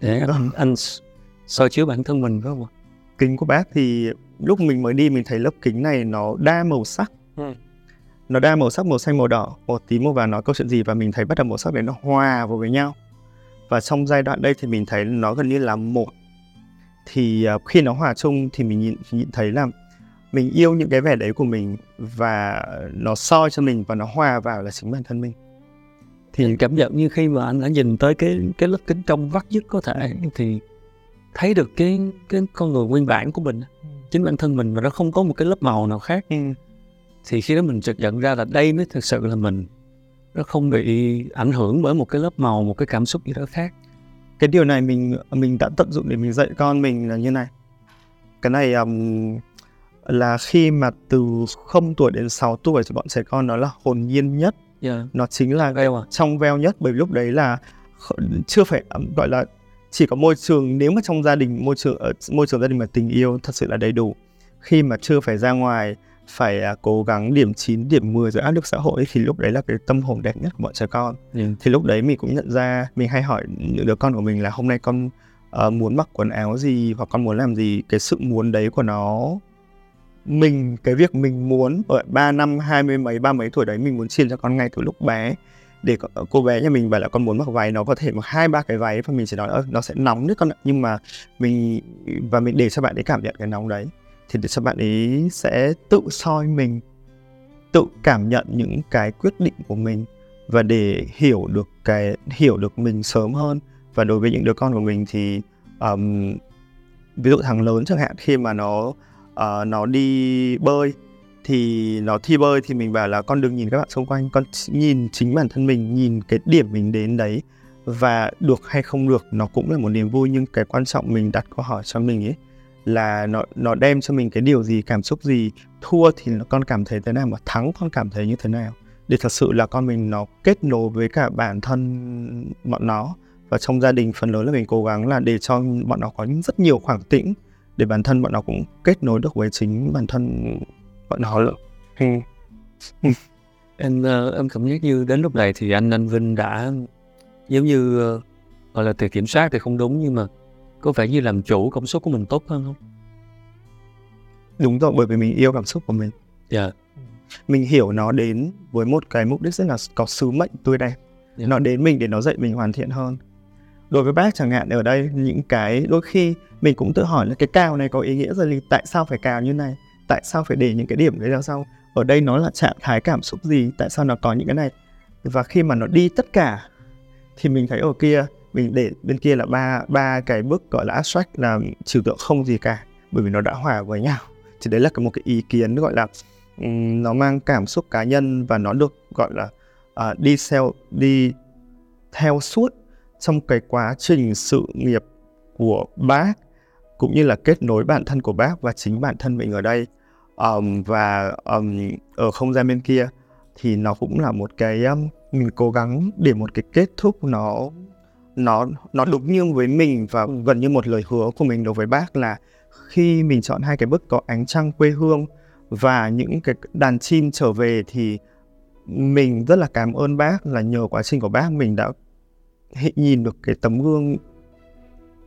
để anh, anh s- soi chiếu bản thân mình phải không ạ? kính của bác thì lúc mình mới đi mình thấy lớp kính này nó đa màu sắc Ừ. nó đa màu sắc màu xanh màu đỏ màu tím màu vàng nói câu chuyện gì và mình thấy bắt đầu màu sắc đấy nó hòa vào với nhau và trong giai đoạn đây thì mình thấy nó gần như là một thì à, khi nó hòa chung thì mình nhìn, nhìn thấy là mình yêu những cái vẻ đấy của mình và nó soi cho mình và nó hòa vào là chính bản thân mình. Thì cảm nhận như khi mà anh đã nhìn tới cái cái lớp kính trong vắt nhất có thể thì thấy được cái cái con người nguyên bản của mình chính bản thân mình và nó không có một cái lớp màu nào khác. Ừ. thì khi đó mình chợt nhận ra là đây mới thực sự là mình. Nó không bị ảnh hưởng bởi một cái lớp màu một cái cảm xúc gì đó khác cái điều này mình mình đã tận dụng để mình dạy con mình là như này. Cái này um, là khi mà từ 0 tuổi đến 6 tuổi thì bọn trẻ con nó là hồn nhiên nhất. Yeah. nó chính là Veo à? trong veo nhất bởi vì lúc đấy là chưa phải gọi là chỉ có môi trường nếu mà trong gia đình môi trường ở môi trường gia đình mà tình yêu thật sự là đầy đủ. Khi mà chưa phải ra ngoài phải à, cố gắng điểm 9, điểm 10 rồi áp lực xã hội ấy, thì lúc đấy là cái tâm hồn đẹp nhất của bọn trẻ con. Yeah. thì lúc đấy mình cũng nhận ra mình hay hỏi những đứa con của mình là hôm nay con ờ, muốn mặc quần áo gì hoặc con muốn làm gì cái sự muốn đấy của nó mình cái việc mình muốn ở ba năm hai mươi mấy ba mấy tuổi đấy mình muốn truyền cho con ngay từ lúc bé. Để co- cô bé nhà mình bảo là con muốn mặc váy nó có thể mặc hai ba cái váy và mình chỉ nói "Ơ, nó sẽ nóng đấy con ạ. Nhưng mà mình và mình để cho bạn ấy cảm nhận cái nóng đấy thì để cho bạn ấy sẽ tự soi mình tự cảm nhận những cái quyết định của mình và để hiểu được cái hiểu được mình sớm hơn. Và đối với những đứa con của mình thì um, ví dụ thằng lớn chẳng hạn khi mà nó uh, nó đi bơi thì nó thi bơi thì mình bảo là con đừng nhìn các bạn xung quanh con nhìn chính bản thân mình nhìn cái điểm mình đến đấy. Và được hay không được nó cũng là một niềm vui nhưng cái quan trọng mình đặt câu hỏi cho mình ấy là nó nó đem cho mình cái điều gì cảm xúc gì thua thì con cảm thấy thế nào mà thắng con cảm thấy như thế nào. Để thật sự là con mình nó kết nối với cả bản thân bọn nó. Và trong gia đình phần lớn là mình cố gắng là để cho bọn nó có rất nhiều khoảng tĩnh để bản thân bọn nó cũng kết nối được với chính bản thân bọn nó nữa. Ừ. Em uh, em cảm giác như đến lúc này thì anh anh Vinh đã giống như uh, gọi là từ kiểm soát thì không đúng nhưng mà có vẻ như làm chủ cảm xúc của mình tốt hơn không? Đúng rồi bởi vì mình yêu cảm xúc của mình. Dạ. Yeah. Mình hiểu nó đến với một cái mục đích rất là có sứ mệnh tươi đẹp. Yeah. Nó đến mình để nó dạy mình hoàn thiện hơn đối với bác chẳng hạn ở đây những cái đôi khi mình cũng tự hỏi là cái cào này có ý nghĩa gì tại sao phải cào như này tại sao phải để những cái điểm đấy ra sau ở đây nó là trạng thái cảm xúc gì tại sao nó có những cái này và khi mà nó đi tất cả thì mình thấy ở kia mình để bên kia là ba ba cái bước gọi là abstract là trừu tượng không gì cả bởi vì nó đã hòa với nhau. Thì đấy là một cái ý kiến gọi là um, nó mang cảm xúc cá nhân và nó được gọi là uh, đi theo đi theo suốt trong cái quá trình sự nghiệp của bác cũng như là kết nối bản thân của bác và chính bản thân mình ở đây. Um, và um, ở không gian bên kia thì nó cũng là một cái um, mình cố gắng để một cái kết thúc nó nó nó đúng như với mình và gần như một lời hứa của mình đối với bác là khi mình chọn hai cái bức có ánh trăng quê hương và những cái đàn chim trở về thì mình rất là cảm ơn bác là nhờ quá trình của bác mình đã nhìn được cái tấm gương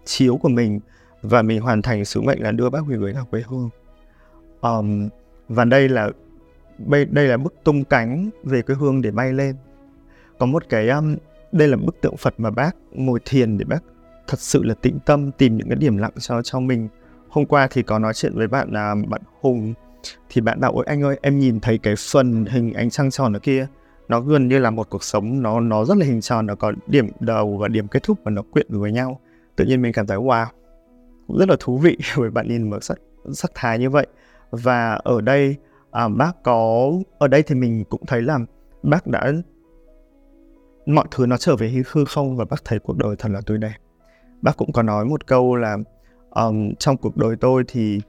chiếu của mình và mình hoàn thành sứ mệnh là đưa bác về với quê hương. Um, và đây là đây là bức tung cánh về quê hương để bay lên. Có một cái um, đây là bức tượng Phật mà bác ngồi thiền để bác thật sự là tĩnh tâm tìm những cái điểm lặng cho cho mình. Hôm qua thì có nói chuyện với bạn là bạn Hùng. Thì bạn bảo ôi anh ơi em nhìn thấy cái phần hình ánh trăng tròn ở kia nó gần như là một cuộc sống nó nó rất là hình tròn nó có điểm đầu và điểm kết thúc và nó quyện với nhau. Tự nhiên mình cảm thấy wow cũng rất là thú vị bởi bạn nhìn một sắc sắc thái như vậy. Và ở đây à, bác có ở đây thì mình cũng thấy là bác đã mọi thứ nó trở về hư không và bác thấy cuộc đời thật là tươi đẹp. Bác cũng có nói một câu là um, trong cuộc đời tôi thì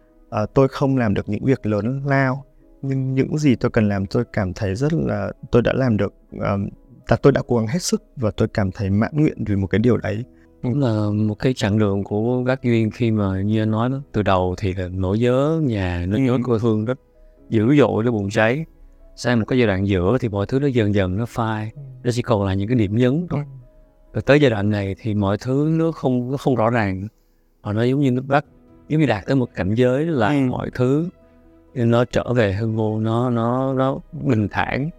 uh, tôi không làm được những việc lớn lao nhưng những gì tôi cần làm tôi cảm thấy rất là tôi đã làm được um, là tôi đã cố gắng hết sức và tôi cảm thấy mãn nguyện vì một cái điều đấy. Cũng là một cái chặng đường của các duyên khi mà như anh nói đó từ đầu thì là nỗi nhớ nhà nỗi nhớ ừ. quê hương rất dữ dội nó bùng cháy sang một cái giai đoạn giữa thì mọi thứ nó dần dần nó phai ừ. nó chỉ còn là những cái điểm nhấn thôi ừ. rồi tới giai đoạn này thì mọi thứ nó không nó không rõ ràng mà nó giống như nó bắt giống như đạt tới một cảnh giới là ừ. mọi thứ nó trở về hư vô nó nó nó bình thản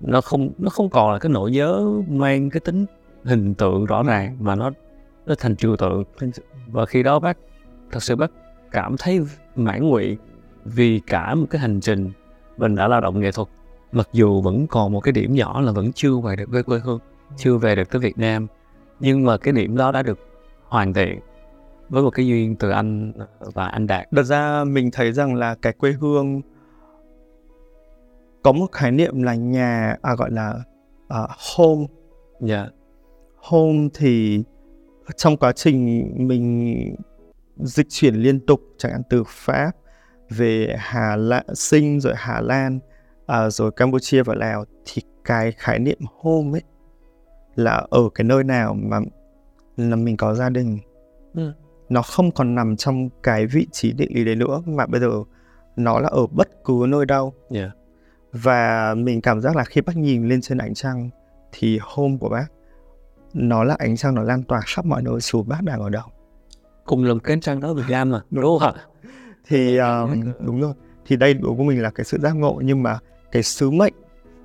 nó không nó không còn là cái nỗi nhớ mang cái tính hình tượng rõ ràng mà nó nó thành trừu tượng và khi đó bác thật sự bác cảm thấy mãn nguyện vì cả một cái hành trình mình đã lao động nghệ thuật mặc dù vẫn còn một cái điểm nhỏ là vẫn chưa về được với quê hương chưa về được tới Việt Nam nhưng mà cái điểm đó đã được hoàn thiện với một cái duyên từ anh và anh Đạt. Thật ra mình thấy rằng là cái quê hương có một khái niệm là nhà à gọi là uh, home. Dạ. Yeah. Home thì trong quá trình mình dịch chuyển liên tục chẳng hạn từ Pháp về Hà Lan, Sinh rồi Hà Lan à, rồi Campuchia và Lào thì cái khái niệm home ấy là ở cái nơi nào mà là mình có gia đình. Ừ. Nó không còn nằm trong cái vị trí địa lý đấy nữa mà bây giờ nó là ở bất cứ nơi đâu. Yeah. và mình cảm giác là khi bác nhìn lên trên ánh trăng thì home của bác nó là ánh trăng nó lan tỏa khắp mọi nơi dù bác đang ở đâu. Cùng là cái ánh trăng đó Việt Nam mà đúng không ạ thì uh, đúng rồi. Thì đây đối với mình là cái sự giác ngộ nhưng mà cái sứ mệnh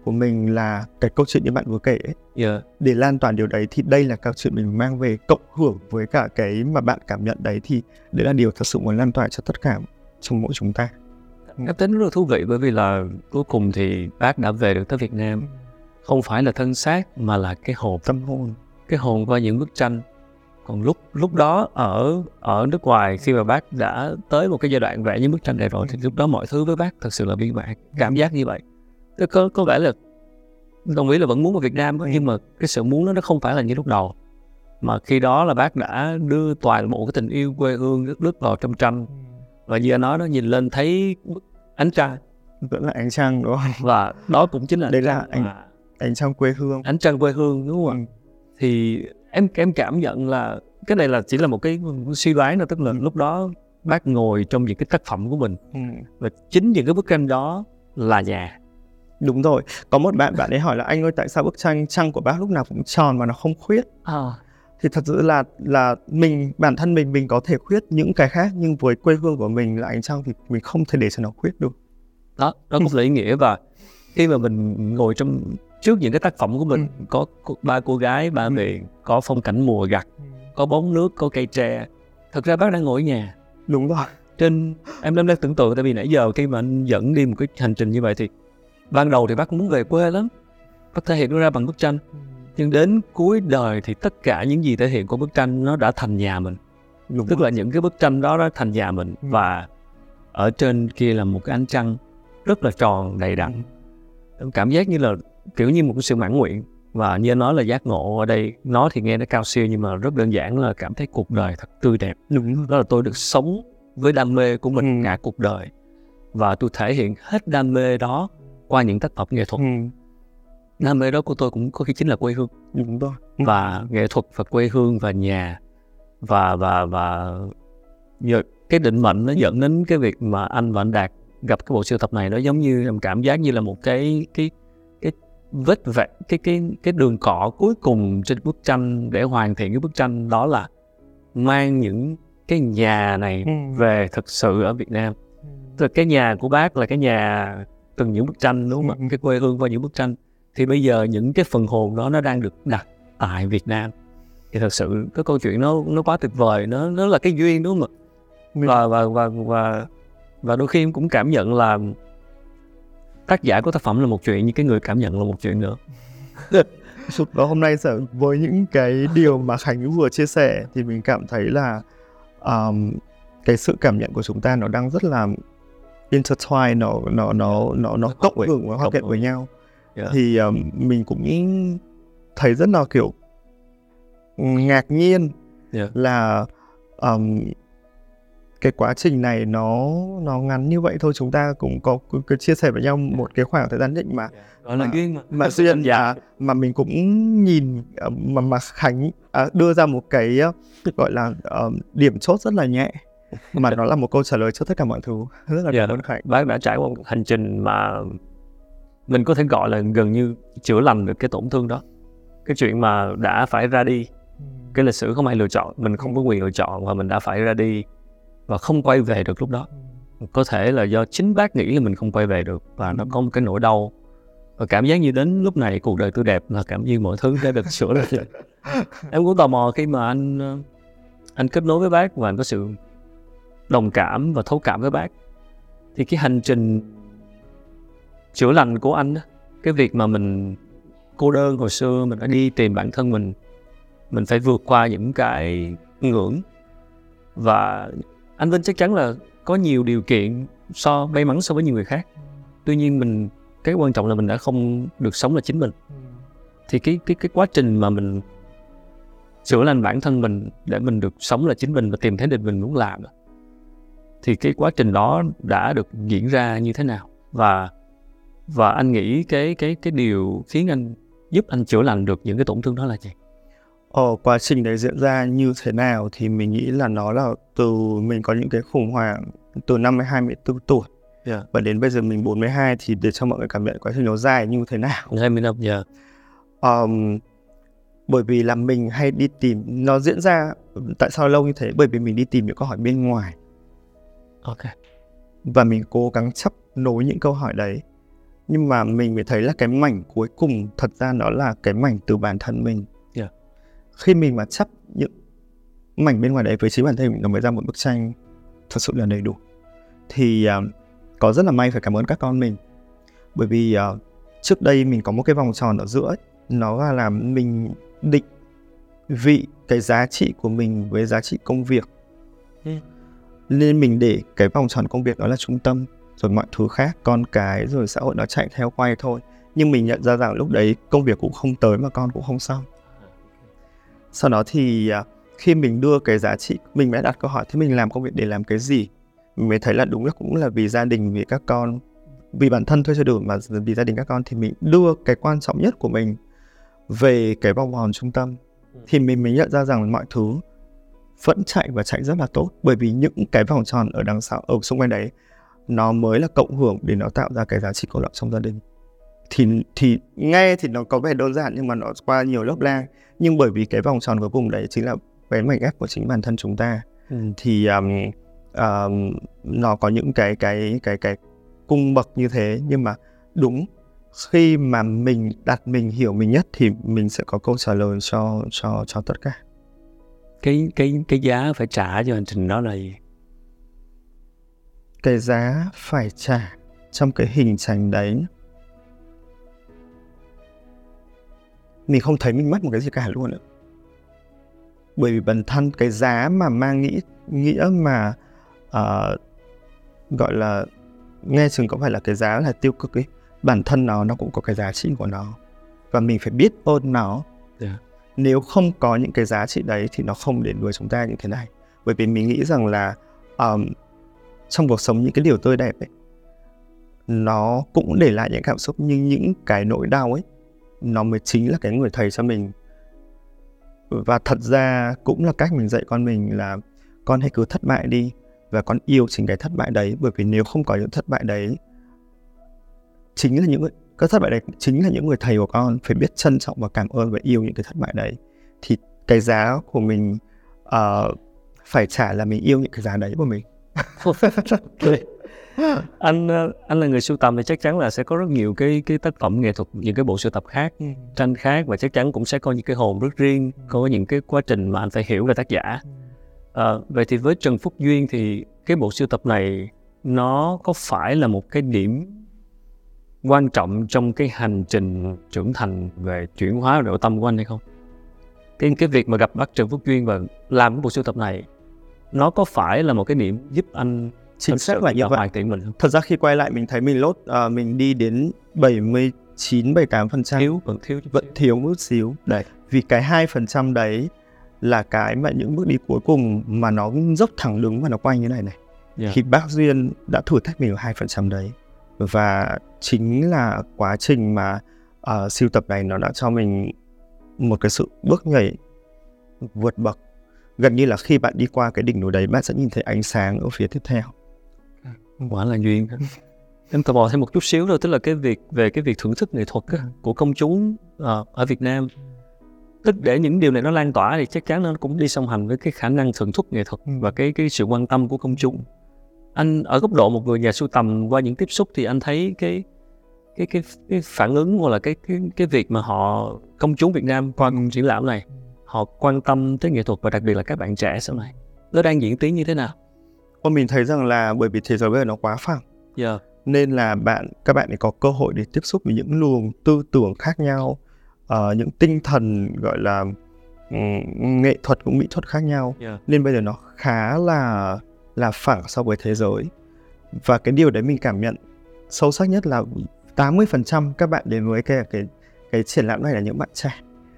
của mình là cái câu chuyện như bạn vừa kể ấy. Yeah. để lan tỏa điều đấy thì đây là câu chuyện mình mang về cộng hưởng với cả cái mà bạn cảm nhận đấy thì đấy là điều thật sự muốn lan tỏa cho tất cả trong mỗi chúng ta. Em tính rất là thú vị bởi vì là cuối cùng thì bác đã về được tới Việt Nam. Không phải là thân xác mà là cái hồn. Tâm hồn. Cái hồn qua những bức tranh còn lúc lúc đó ở ở nước ngoài khi mà bác đã tới một cái giai đoạn vẽ những bức tranh này rồi thì lúc đó mọi thứ với bác thật sự là biên bản cảm giác như vậy. Có có vẻ là đồng ý là vẫn muốn vào Việt Nam nhưng mà cái sự muốn đó nó không phải là như lúc đầu. Mà khi đó là bác đã đưa toàn bộ cái tình yêu quê hương đất nước vào trong tranh. Và như anh nói đó nhìn lên thấy ánh trăng. Vẫn là ánh trăng đúng không? Và đó cũng chính là Đây là ánh- ánh trăng quê hương. Ánh trăng quê hương đúng không ạ? Thì em em cảm nhận là cái này là chỉ là một cái suy đoán thôi tức là lúc đó bác ngồi trong những cái tác phẩm của mình. Ừ. và chính những cái bức tranh đó là nhà. Đúng rồi. Có một bạn bạn ấy hỏi là anh ơi tại sao bức tranh trăng của bác lúc nào cũng tròn mà nó không khuyết? À, thì thật sự là là mình bản thân mình mình có thể khuyết những cái khác nhưng với quê hương của mình là ánh trăng thì mình không thể để cho nó khuyết được. Đó đó cũng là ý nghĩa và khi mà mình ngồi trong trước những cái tác phẩm của mình có, có ba cô gái ba Ừ. miền có phong cảnh mùa gặt có bóng nước có cây tre. Thật ra bác đang ngồi ở nhà. Đúng rồi. Trên em em đang tưởng tượng tại vì nãy giờ khi mà anh dẫn đi một cái hành trình như vậy thì ban đầu thì bác muốn về quê lắm. Bác thể hiện nó ra bằng bức tranh. Nhưng đến cuối đời thì tất cả những gì thể hiện của bức tranh nó đã thành nhà mình. Đúng tức rồi. là những cái bức tranh đó đã thành nhà mình. Ừ. và ở trên kia là một cái ánh trăng rất là tròn đầy đặn. Em cảm giác như là kiểu như một cái sự mãn nguyện. Và như anh nói là giác ngộ ở đây nó thì nghe nó cao siêu nhưng mà rất đơn giản là cảm thấy cuộc đời thật tươi đẹp. Đúng đó là tôi được sống với đam mê của mình Ừ. cả cuộc đời. Và tôi thể hiện hết đam mê đó qua những tác phẩm nghệ thuật. Ừ. đam mê đó của tôi cũng có khi chính là quê hương. Đúng rồi. Và nghệ thuật và quê hương và nhà. Và và và nhờ cái định mệnh nó dẫn đến cái việc mà anh và anh đạt gặp cái bộ sưu tập này nó giống như em cảm giác như là một cái cái vết vẹt cái cái cái đường cọ cuối cùng trên bức tranh để hoàn thiện cái bức tranh đó là mang những cái nhà này Ừ. về thực sự ở Việt Nam. Tức là cái nhà của bác là cái nhà từng những bức tranh đúng không Ừ. ạ cái quê hương qua những bức tranh. Thì bây giờ những cái phần hồn đó nó đang được đặt tại Việt Nam. Thì thật sự cái câu chuyện nó nó quá tuyệt vời nó nó là cái duyên đúng không ạ? Và và và và và đôi khi em cũng cảm nhận là tác giả của tác phẩm là một chuyện nhưng cái người cảm nhận là một chuyện nữa. Và hôm nay với những cái điều mà Khánh vừa chia sẻ thì mình cảm thấy là um, cái sự cảm nhận của chúng ta nó đang rất là intertwine nó nó nó nó nó cộng hưởng và hòa quyện với nhau. Yeah. thì um, mình cũng thấy rất là kiểu ngạc nhiên Yeah. là um, cái quá trình này nó nó ngắn như vậy thôi chúng ta cũng có cứ, cứ chia sẻ với nhau một cái khoảng thời gian định mà. Gọi là Mà- duyên mà. mà duyên dạ mà mình cũng nhìn ờ, mà mà Khánh à, đưa ra một cái ờ, gọi là ờ, điểm chốt rất là nhẹ mà nó là một câu trả lời cho tất cả mọi thứ. Rất là Dạ. cảm ơn Khánh. Bác đã trải qua một hành trình mà mình có thể gọi là gần như chữa lành được cái tổn thương đó. Cái chuyện mà đã phải ra đi cái lịch sử không ai lựa chọn mình không có quyền lựa chọn và mình đã phải ra đi và không quay về được lúc đó. Có thể là do chính bác nghĩ là mình không quay về được và nó có một cái nỗi đau. Và cảm giác như đến lúc này cuộc đời tôi đẹp là cảm như mọi thứ đã được sửa lại. Rồi em cũng tò mò khi mà anh ờ, anh kết nối với bác và anh có sự đồng cảm và thấu cảm với bác. Thì cái hành trình chữa lành của anh á, cái việc mà mình cô đơn hồi xưa mình đã đi tìm bản thân mình mình phải vượt qua những cái ngưỡng và anh Vinh chắc chắn là có nhiều điều kiện so may mắn so với nhiều người khác. Tuy nhiên mình, cái quan trọng là mình đã không được sống là chính mình. Thì cái cái cái quá trình mà mình sửa lành bản thân mình để mình được sống là chính mình và tìm thấy định mình muốn làm thì cái quá trình đó đã được diễn ra như thế nào? Và và anh nghĩ cái cái cái điều khiến anh giúp anh chữa lành được những cái tổn thương đó là gì? Ờ, quá trình đấy diễn ra như thế nào thì mình nghĩ là nó là từ mình có những cái khủng hoảng từ năm 24 tuổi. Yeah. và đến bây giờ mình 42 thì để cho mọi người cảm nhận quá trình nó dài như thế nào. 20 năm giờ um, bởi vì là mình hay đi tìm nó diễn ra tại sao lâu như thế? Bởi vì mình đi tìm những câu hỏi bên ngoài. Ok. Và mình cố gắng chấp nối những câu hỏi đấy. Nhưng mà mình mới thấy là cái mảnh cuối cùng thật ra nó là cái mảnh từ bản thân mình. Yeah. Khi mình mà chấp những mảnh bên ngoài đấy với chính bản thân mình nó mới ra một bức tranh thật sự là đầy đủ. Thì à, có rất là may phải cảm ơn các con mình. Bởi vì à, trước đây mình có một cái vòng tròn ở giữa ấy, nó là làm mình định vị cái giá trị của mình với giá trị công việc. Ừ. nên mình để cái vòng tròn công việc đó là trung tâm rồi mọi thứ khác con cái rồi xã hội nó chạy theo quay thôi. Nhưng mình nhận ra rằng lúc đấy công việc cũng không tới mà con cũng không xong sau đó thì à, khi mình đưa cái giá trị mình mới đặt câu hỏi thế mình làm công việc để làm cái gì? Mình mới thấy là đúng là cũng là vì gia đình vì các con vì bản thân thôi chưa đủ mà vì gia đình các con thì mình đưa cái quan trọng nhất của mình về cái vòng tròn trung tâm. Ừ. thì mình mới nhận ra rằng mọi thứ vẫn chạy và chạy rất là tốt bởi vì những cái vòng tròn ở đằng sau ở xung quanh đấy nó mới là cộng hưởng để nó tạo ra cái giá trị cốt lõi trong gia đình thì thì nghe thì nó có vẻ đơn giản nhưng mà nó qua nhiều lớp lang nhưng bởi vì cái vòng tròn cuối cùng đấy chính là cái mảnh ghép của chính bản thân chúng ta. Ừ. thì um, um, nó có những cái cái cái cái cung bậc như thế. Nhưng mà đúng khi mà mình đặt mình hiểu mình nhất thì mình sẽ có câu trả lời cho cho cho tất cả. Cái cái cái giá phải trả cho hành trình đó là gì? Cái giá phải trả trong cái hình thành đấy mình không thấy mình mất một cái gì cả luôn ạ bởi vì bản thân cái giá mà mang nghĩ nghĩa mà uh, gọi là nghe chừng có phải là cái giá là tiêu cực ấy bản thân nó nó cũng có cái giá trị của nó và mình phải biết ơn nó yeah. Dạ. nếu không có những cái giá trị đấy thì nó không đến với chúng ta như thế này bởi vì mình nghĩ rằng là um, trong cuộc sống những cái điều tươi đẹp ấy nó cũng để lại những cảm xúc nhưng những cái nỗi đau ấy nó mới chính là cái người thầy cho mình. Và thật ra cũng là cách mình dạy con mình là con hãy cứ thất bại đi và con yêu chính cái thất bại đấy bởi vì nếu không có những thất bại đấy chính là những người các thất bại đấy chính là những người thầy của con phải biết trân trọng và cảm ơn và yêu những cái thất bại đấy. Thì cái giá của mình uh, phải trả là mình yêu những cái giá đấy của mình anh ờ, anh là người sưu tầm thì chắc chắn là sẽ có rất nhiều cái cái tác phẩm nghệ thuật những cái bộ sưu tập khác ừ. tranh khác và chắc chắn cũng sẽ có những cái hồn rất riêng ừ. có những cái quá trình mà anh phải hiểu về tác giả à, vậy thì với Trần Phúc Duyên thì cái bộ sưu tập này nó có phải là một cái điểm quan trọng trong cái hành trình trưởng thành về chuyển hóa nội tâm của anh hay không? Cái cái việc mà gặp bác Trần Phúc Duyên và làm cái bộ sưu tập này nó có phải là một cái điểm giúp anh chính xác là như vậy. thiện mình không? Thật ra khi quay lại mình thấy mình lốt uh, mình đi đến 79 78 phần trăm. Thiếu vẫn thiếu vẫn thiếu một xíu. Đấy vì cái hai phần trăm đấy là cái mà những bước đi cuối cùng mà nó dốc thẳng đứng và nó quay như này này. Yeah. thì bác duyên đã thử thách mình ở hai phần trăm đấy và chính là quá trình mà uh, siêu tập này nó đã cho mình một cái sự bước nhảy vượt bậc. Gần như là khi bạn đi qua cái đỉnh núi đấy bạn sẽ nhìn thấy ánh sáng ở phía tiếp theo quả là duyên. Em tò mò thêm một chút xíu thôi tức là cái việc về cái việc thưởng thức nghệ thuật á, của công chúng uh, ở Việt Nam. Tức để những điều này nó lan tỏa thì chắc chắn nó cũng đi song hành với cái khả năng thưởng thức nghệ thuật và cái cái sự quan tâm của công chúng. Anh ở góc độ một người nhà sưu tầm qua những tiếp xúc thì anh thấy cái cái cái, cái phản ứng hoặc là cái cái cái việc mà họ công chúng Việt Nam qua triển lãm này họ quan tâm tới nghệ thuật và đặc biệt là các bạn trẻ sau này nó đang diễn tiến như thế nào? Ôi mình thấy rằng là bởi vì thế giới bây giờ nó quá phẳng yeah. nên là bạn các bạn ấy có cơ hội để tiếp xúc với những luồng tư tưởng khác nhau uh, những tinh thần gọi là um, nghệ thuật cũng mỹ thuật khác nhau yeah. nên bây giờ nó khá là là phẳng so với thế giới và cái điều đấy mình cảm nhận sâu sắc nhất là 80% các bạn đến với cái cái cái triển lãm này là những bạn trẻ.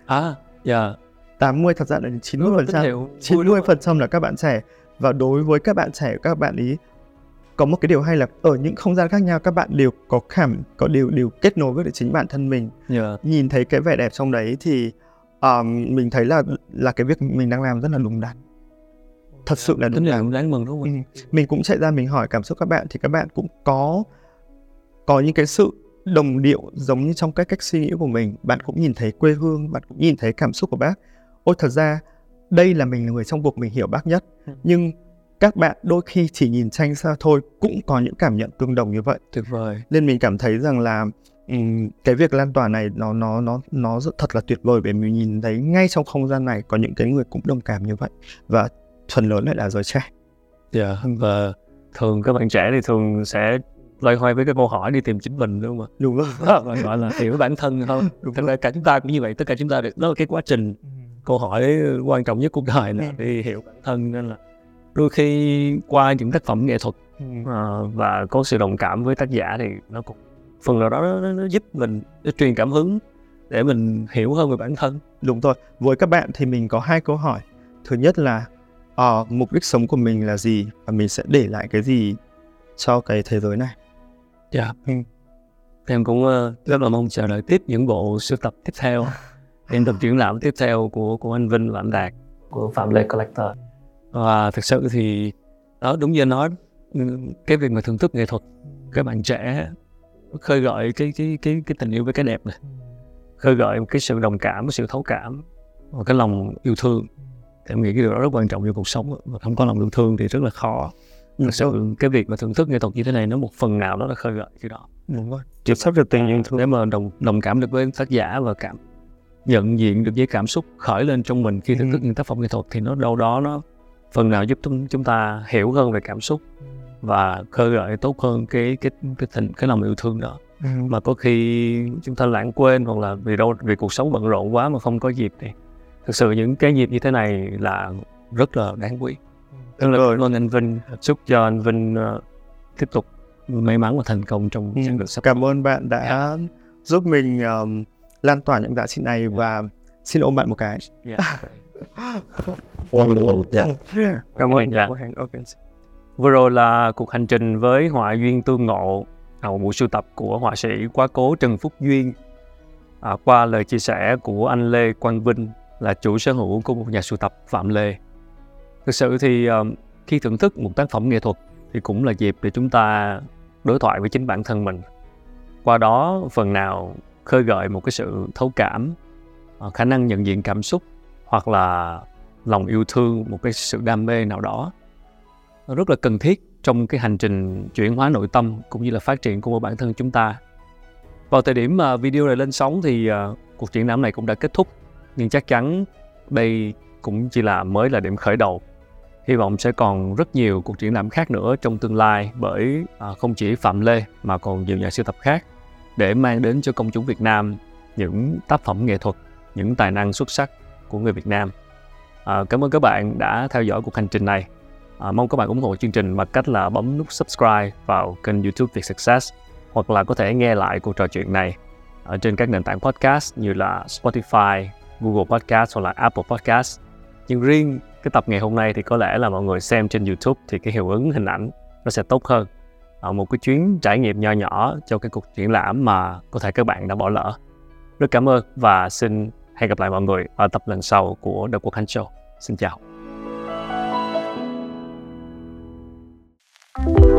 À, dạ. Yeah. 80 thật ra là 90 phần trăm 90 phần trăm là các bạn trẻ và đối với các bạn trẻ các bạn ý có một cái điều hay là ở những không gian khác nhau các bạn đều có cảm có đều đều kết nối với chính bản thân mình. Yeah. nhìn thấy cái vẻ đẹp trong đấy thì um, mình thấy là là cái việc mình đang làm rất là đúng đắn. Thật sự là đúng đắn. đáng mừng đúng không ừ. mình cũng chạy ra mình hỏi cảm xúc các bạn thì các bạn cũng có có những cái sự đồng điệu giống như trong cái cách suy nghĩ của mình. Bạn cũng nhìn thấy quê hương bạn cũng nhìn thấy cảm xúc của bác. Ôi thật ra đây là mình là người trong cuộc mình hiểu bác nhất. Ừ. nhưng các bạn đôi khi chỉ nhìn tranh xa thôi cũng có những cảm nhận tương đồng như vậy. Tuyệt vời. Nên mình cảm thấy rằng là um, cái việc lan tỏa này nó nó nó nó rất thật là tuyệt vời bởi mình nhìn thấy ngay trong không gian này có những cái người cũng đồng cảm như vậy. Và phần lớn lại là giới trẻ. Dạ yeah, và thường các bạn trẻ thì thường sẽ loay hoay với cái câu hỏi đi tìm chính mình đúng không ạ? Đúng rồi. Gọi là hiểu bản thân thôi. Đúng thật ra cả chúng ta cũng như vậy tất cả chúng ta đó là cái quá trình. Ừ. câu hỏi quan trọng nhất của đời là đi hiểu bản thân nên là đôi khi qua những tác phẩm nghệ thuật uh, và có sự đồng cảm với tác giả thì nó cũng phần nào đó nó, nó giúp mình nó truyền cảm hứng để mình hiểu hơn về bản thân đúng rồi với các bạn thì mình có hai câu hỏi thứ nhất là uh, mục đích sống của mình là gì và mình sẽ để lại cái gì cho cái thế giới này Dạ. Ừ. Em cũng uh, rất là mong chờ đợi tiếp những bộ sưu tập tiếp theo. Em tập triển lãm tiếp theo của của anh Vinh và anh Đạt. Của Phạm Lê Collector. Và thực sự thì đó đúng như anh nói cái việc mà thưởng thức nghệ thuật các bạn trẻ khơi gợi cái cái cái cái tình yêu với cái đẹp này khơi gợi cái sự đồng cảm cái sự thấu cảm và cái lòng yêu thương. Thì em nghĩ cái điều đó rất quan trọng trong cuộc sống mà không có lòng yêu thương thì rất là khó. Ừ. thực sự cái việc mà thưởng thức nghệ thuật như thế này nó một phần nào đó là khơi gợi cái đó. Đúng rồi. Chịu sắp được tình yêu thương. Để mà đồng đồng cảm được với tác giả và cảm nhận diện được với cảm xúc khởi lên trong mình khi thưởng thức ừ. những tác phẩm nghệ thuật thì nó đâu đó nó phần nào giúp chúng ta hiểu hơn về cảm xúc và khơi gợi tốt hơn cái cái cái tình cái lòng yêu thương đó ừ. mà có khi chúng ta lãng quên hoặc là vì đâu vì cuộc sống bận rộn quá mà không có dịp thì thực sự những cái dịp như thế này là rất là đáng quý rất là cảm ơn anh Vinh chúc cho anh Vinh uh, tiếp tục may mắn và thành công trong ừ. được sắp cảm ơn bạn đã yeah. giúp mình um, lan tỏa những giá trị này và xin ôm bạn một cái yeah. cảm ơn. Vừa rồi là cuộc hành trình với họa duyên tương ngộ, một buổi sưu tập của họa sĩ quá cố Trần Phúc Duyên. À, qua lời chia sẻ của anh Lê Quang Vinh là chủ sở hữu của một nhà sưu tập Phạm Lê. Thực sự thì uh, khi thưởng thức một tác phẩm nghệ thuật thì cũng là dịp để chúng ta đối thoại với chính bản thân mình. Qua đó phần nào khơi gợi một cái sự thấu cảm, ờ, khả năng nhận diện cảm xúc hoặc là lòng yêu thương, một cái sự đam mê nào đó rất là cần thiết trong cái hành trình chuyển hóa nội tâm cũng như là phát triển của bản thân chúng ta. Vào thời điểm mà video này lên sóng thì ờ, cuộc triển lãm này cũng đã kết thúc, nhưng chắc chắn đây cũng chỉ là mới là điểm khởi đầu. Hy vọng sẽ còn rất nhiều cuộc triển lãm khác nữa trong tương lai bởi ờ, không chỉ Phạm Lê mà còn nhiều nhà sưu tập khác để mang đến cho công chúng Việt Nam những tác phẩm nghệ thuật, những tài năng xuất sắc của người Việt Nam. À, cảm ơn các bạn đã theo dõi cuộc hành trình này. À, mong các bạn ủng hộ chương trình bằng cách là bấm nút subscribe vào kênh YouTube Việt Success hoặc là có thể nghe lại cuộc trò chuyện này ở trên các nền tảng podcast như là Spotify, Google Podcast hoặc là Apple Podcast. Nhưng riêng cái tập ngày hôm nay thì có lẽ là mọi người xem trên YouTube thì cái hiệu ứng hình ảnh nó sẽ tốt hơn. Ờ, một cái chuyến trải nghiệm nho nhỏ cho cái cuộc triển lãm mà có thể các bạn đã bỏ lỡ. Rất cảm ơn và xin hẹn gặp lại mọi người ở tập lần sau của The Quốc Hành Show. Xin chào. Thank you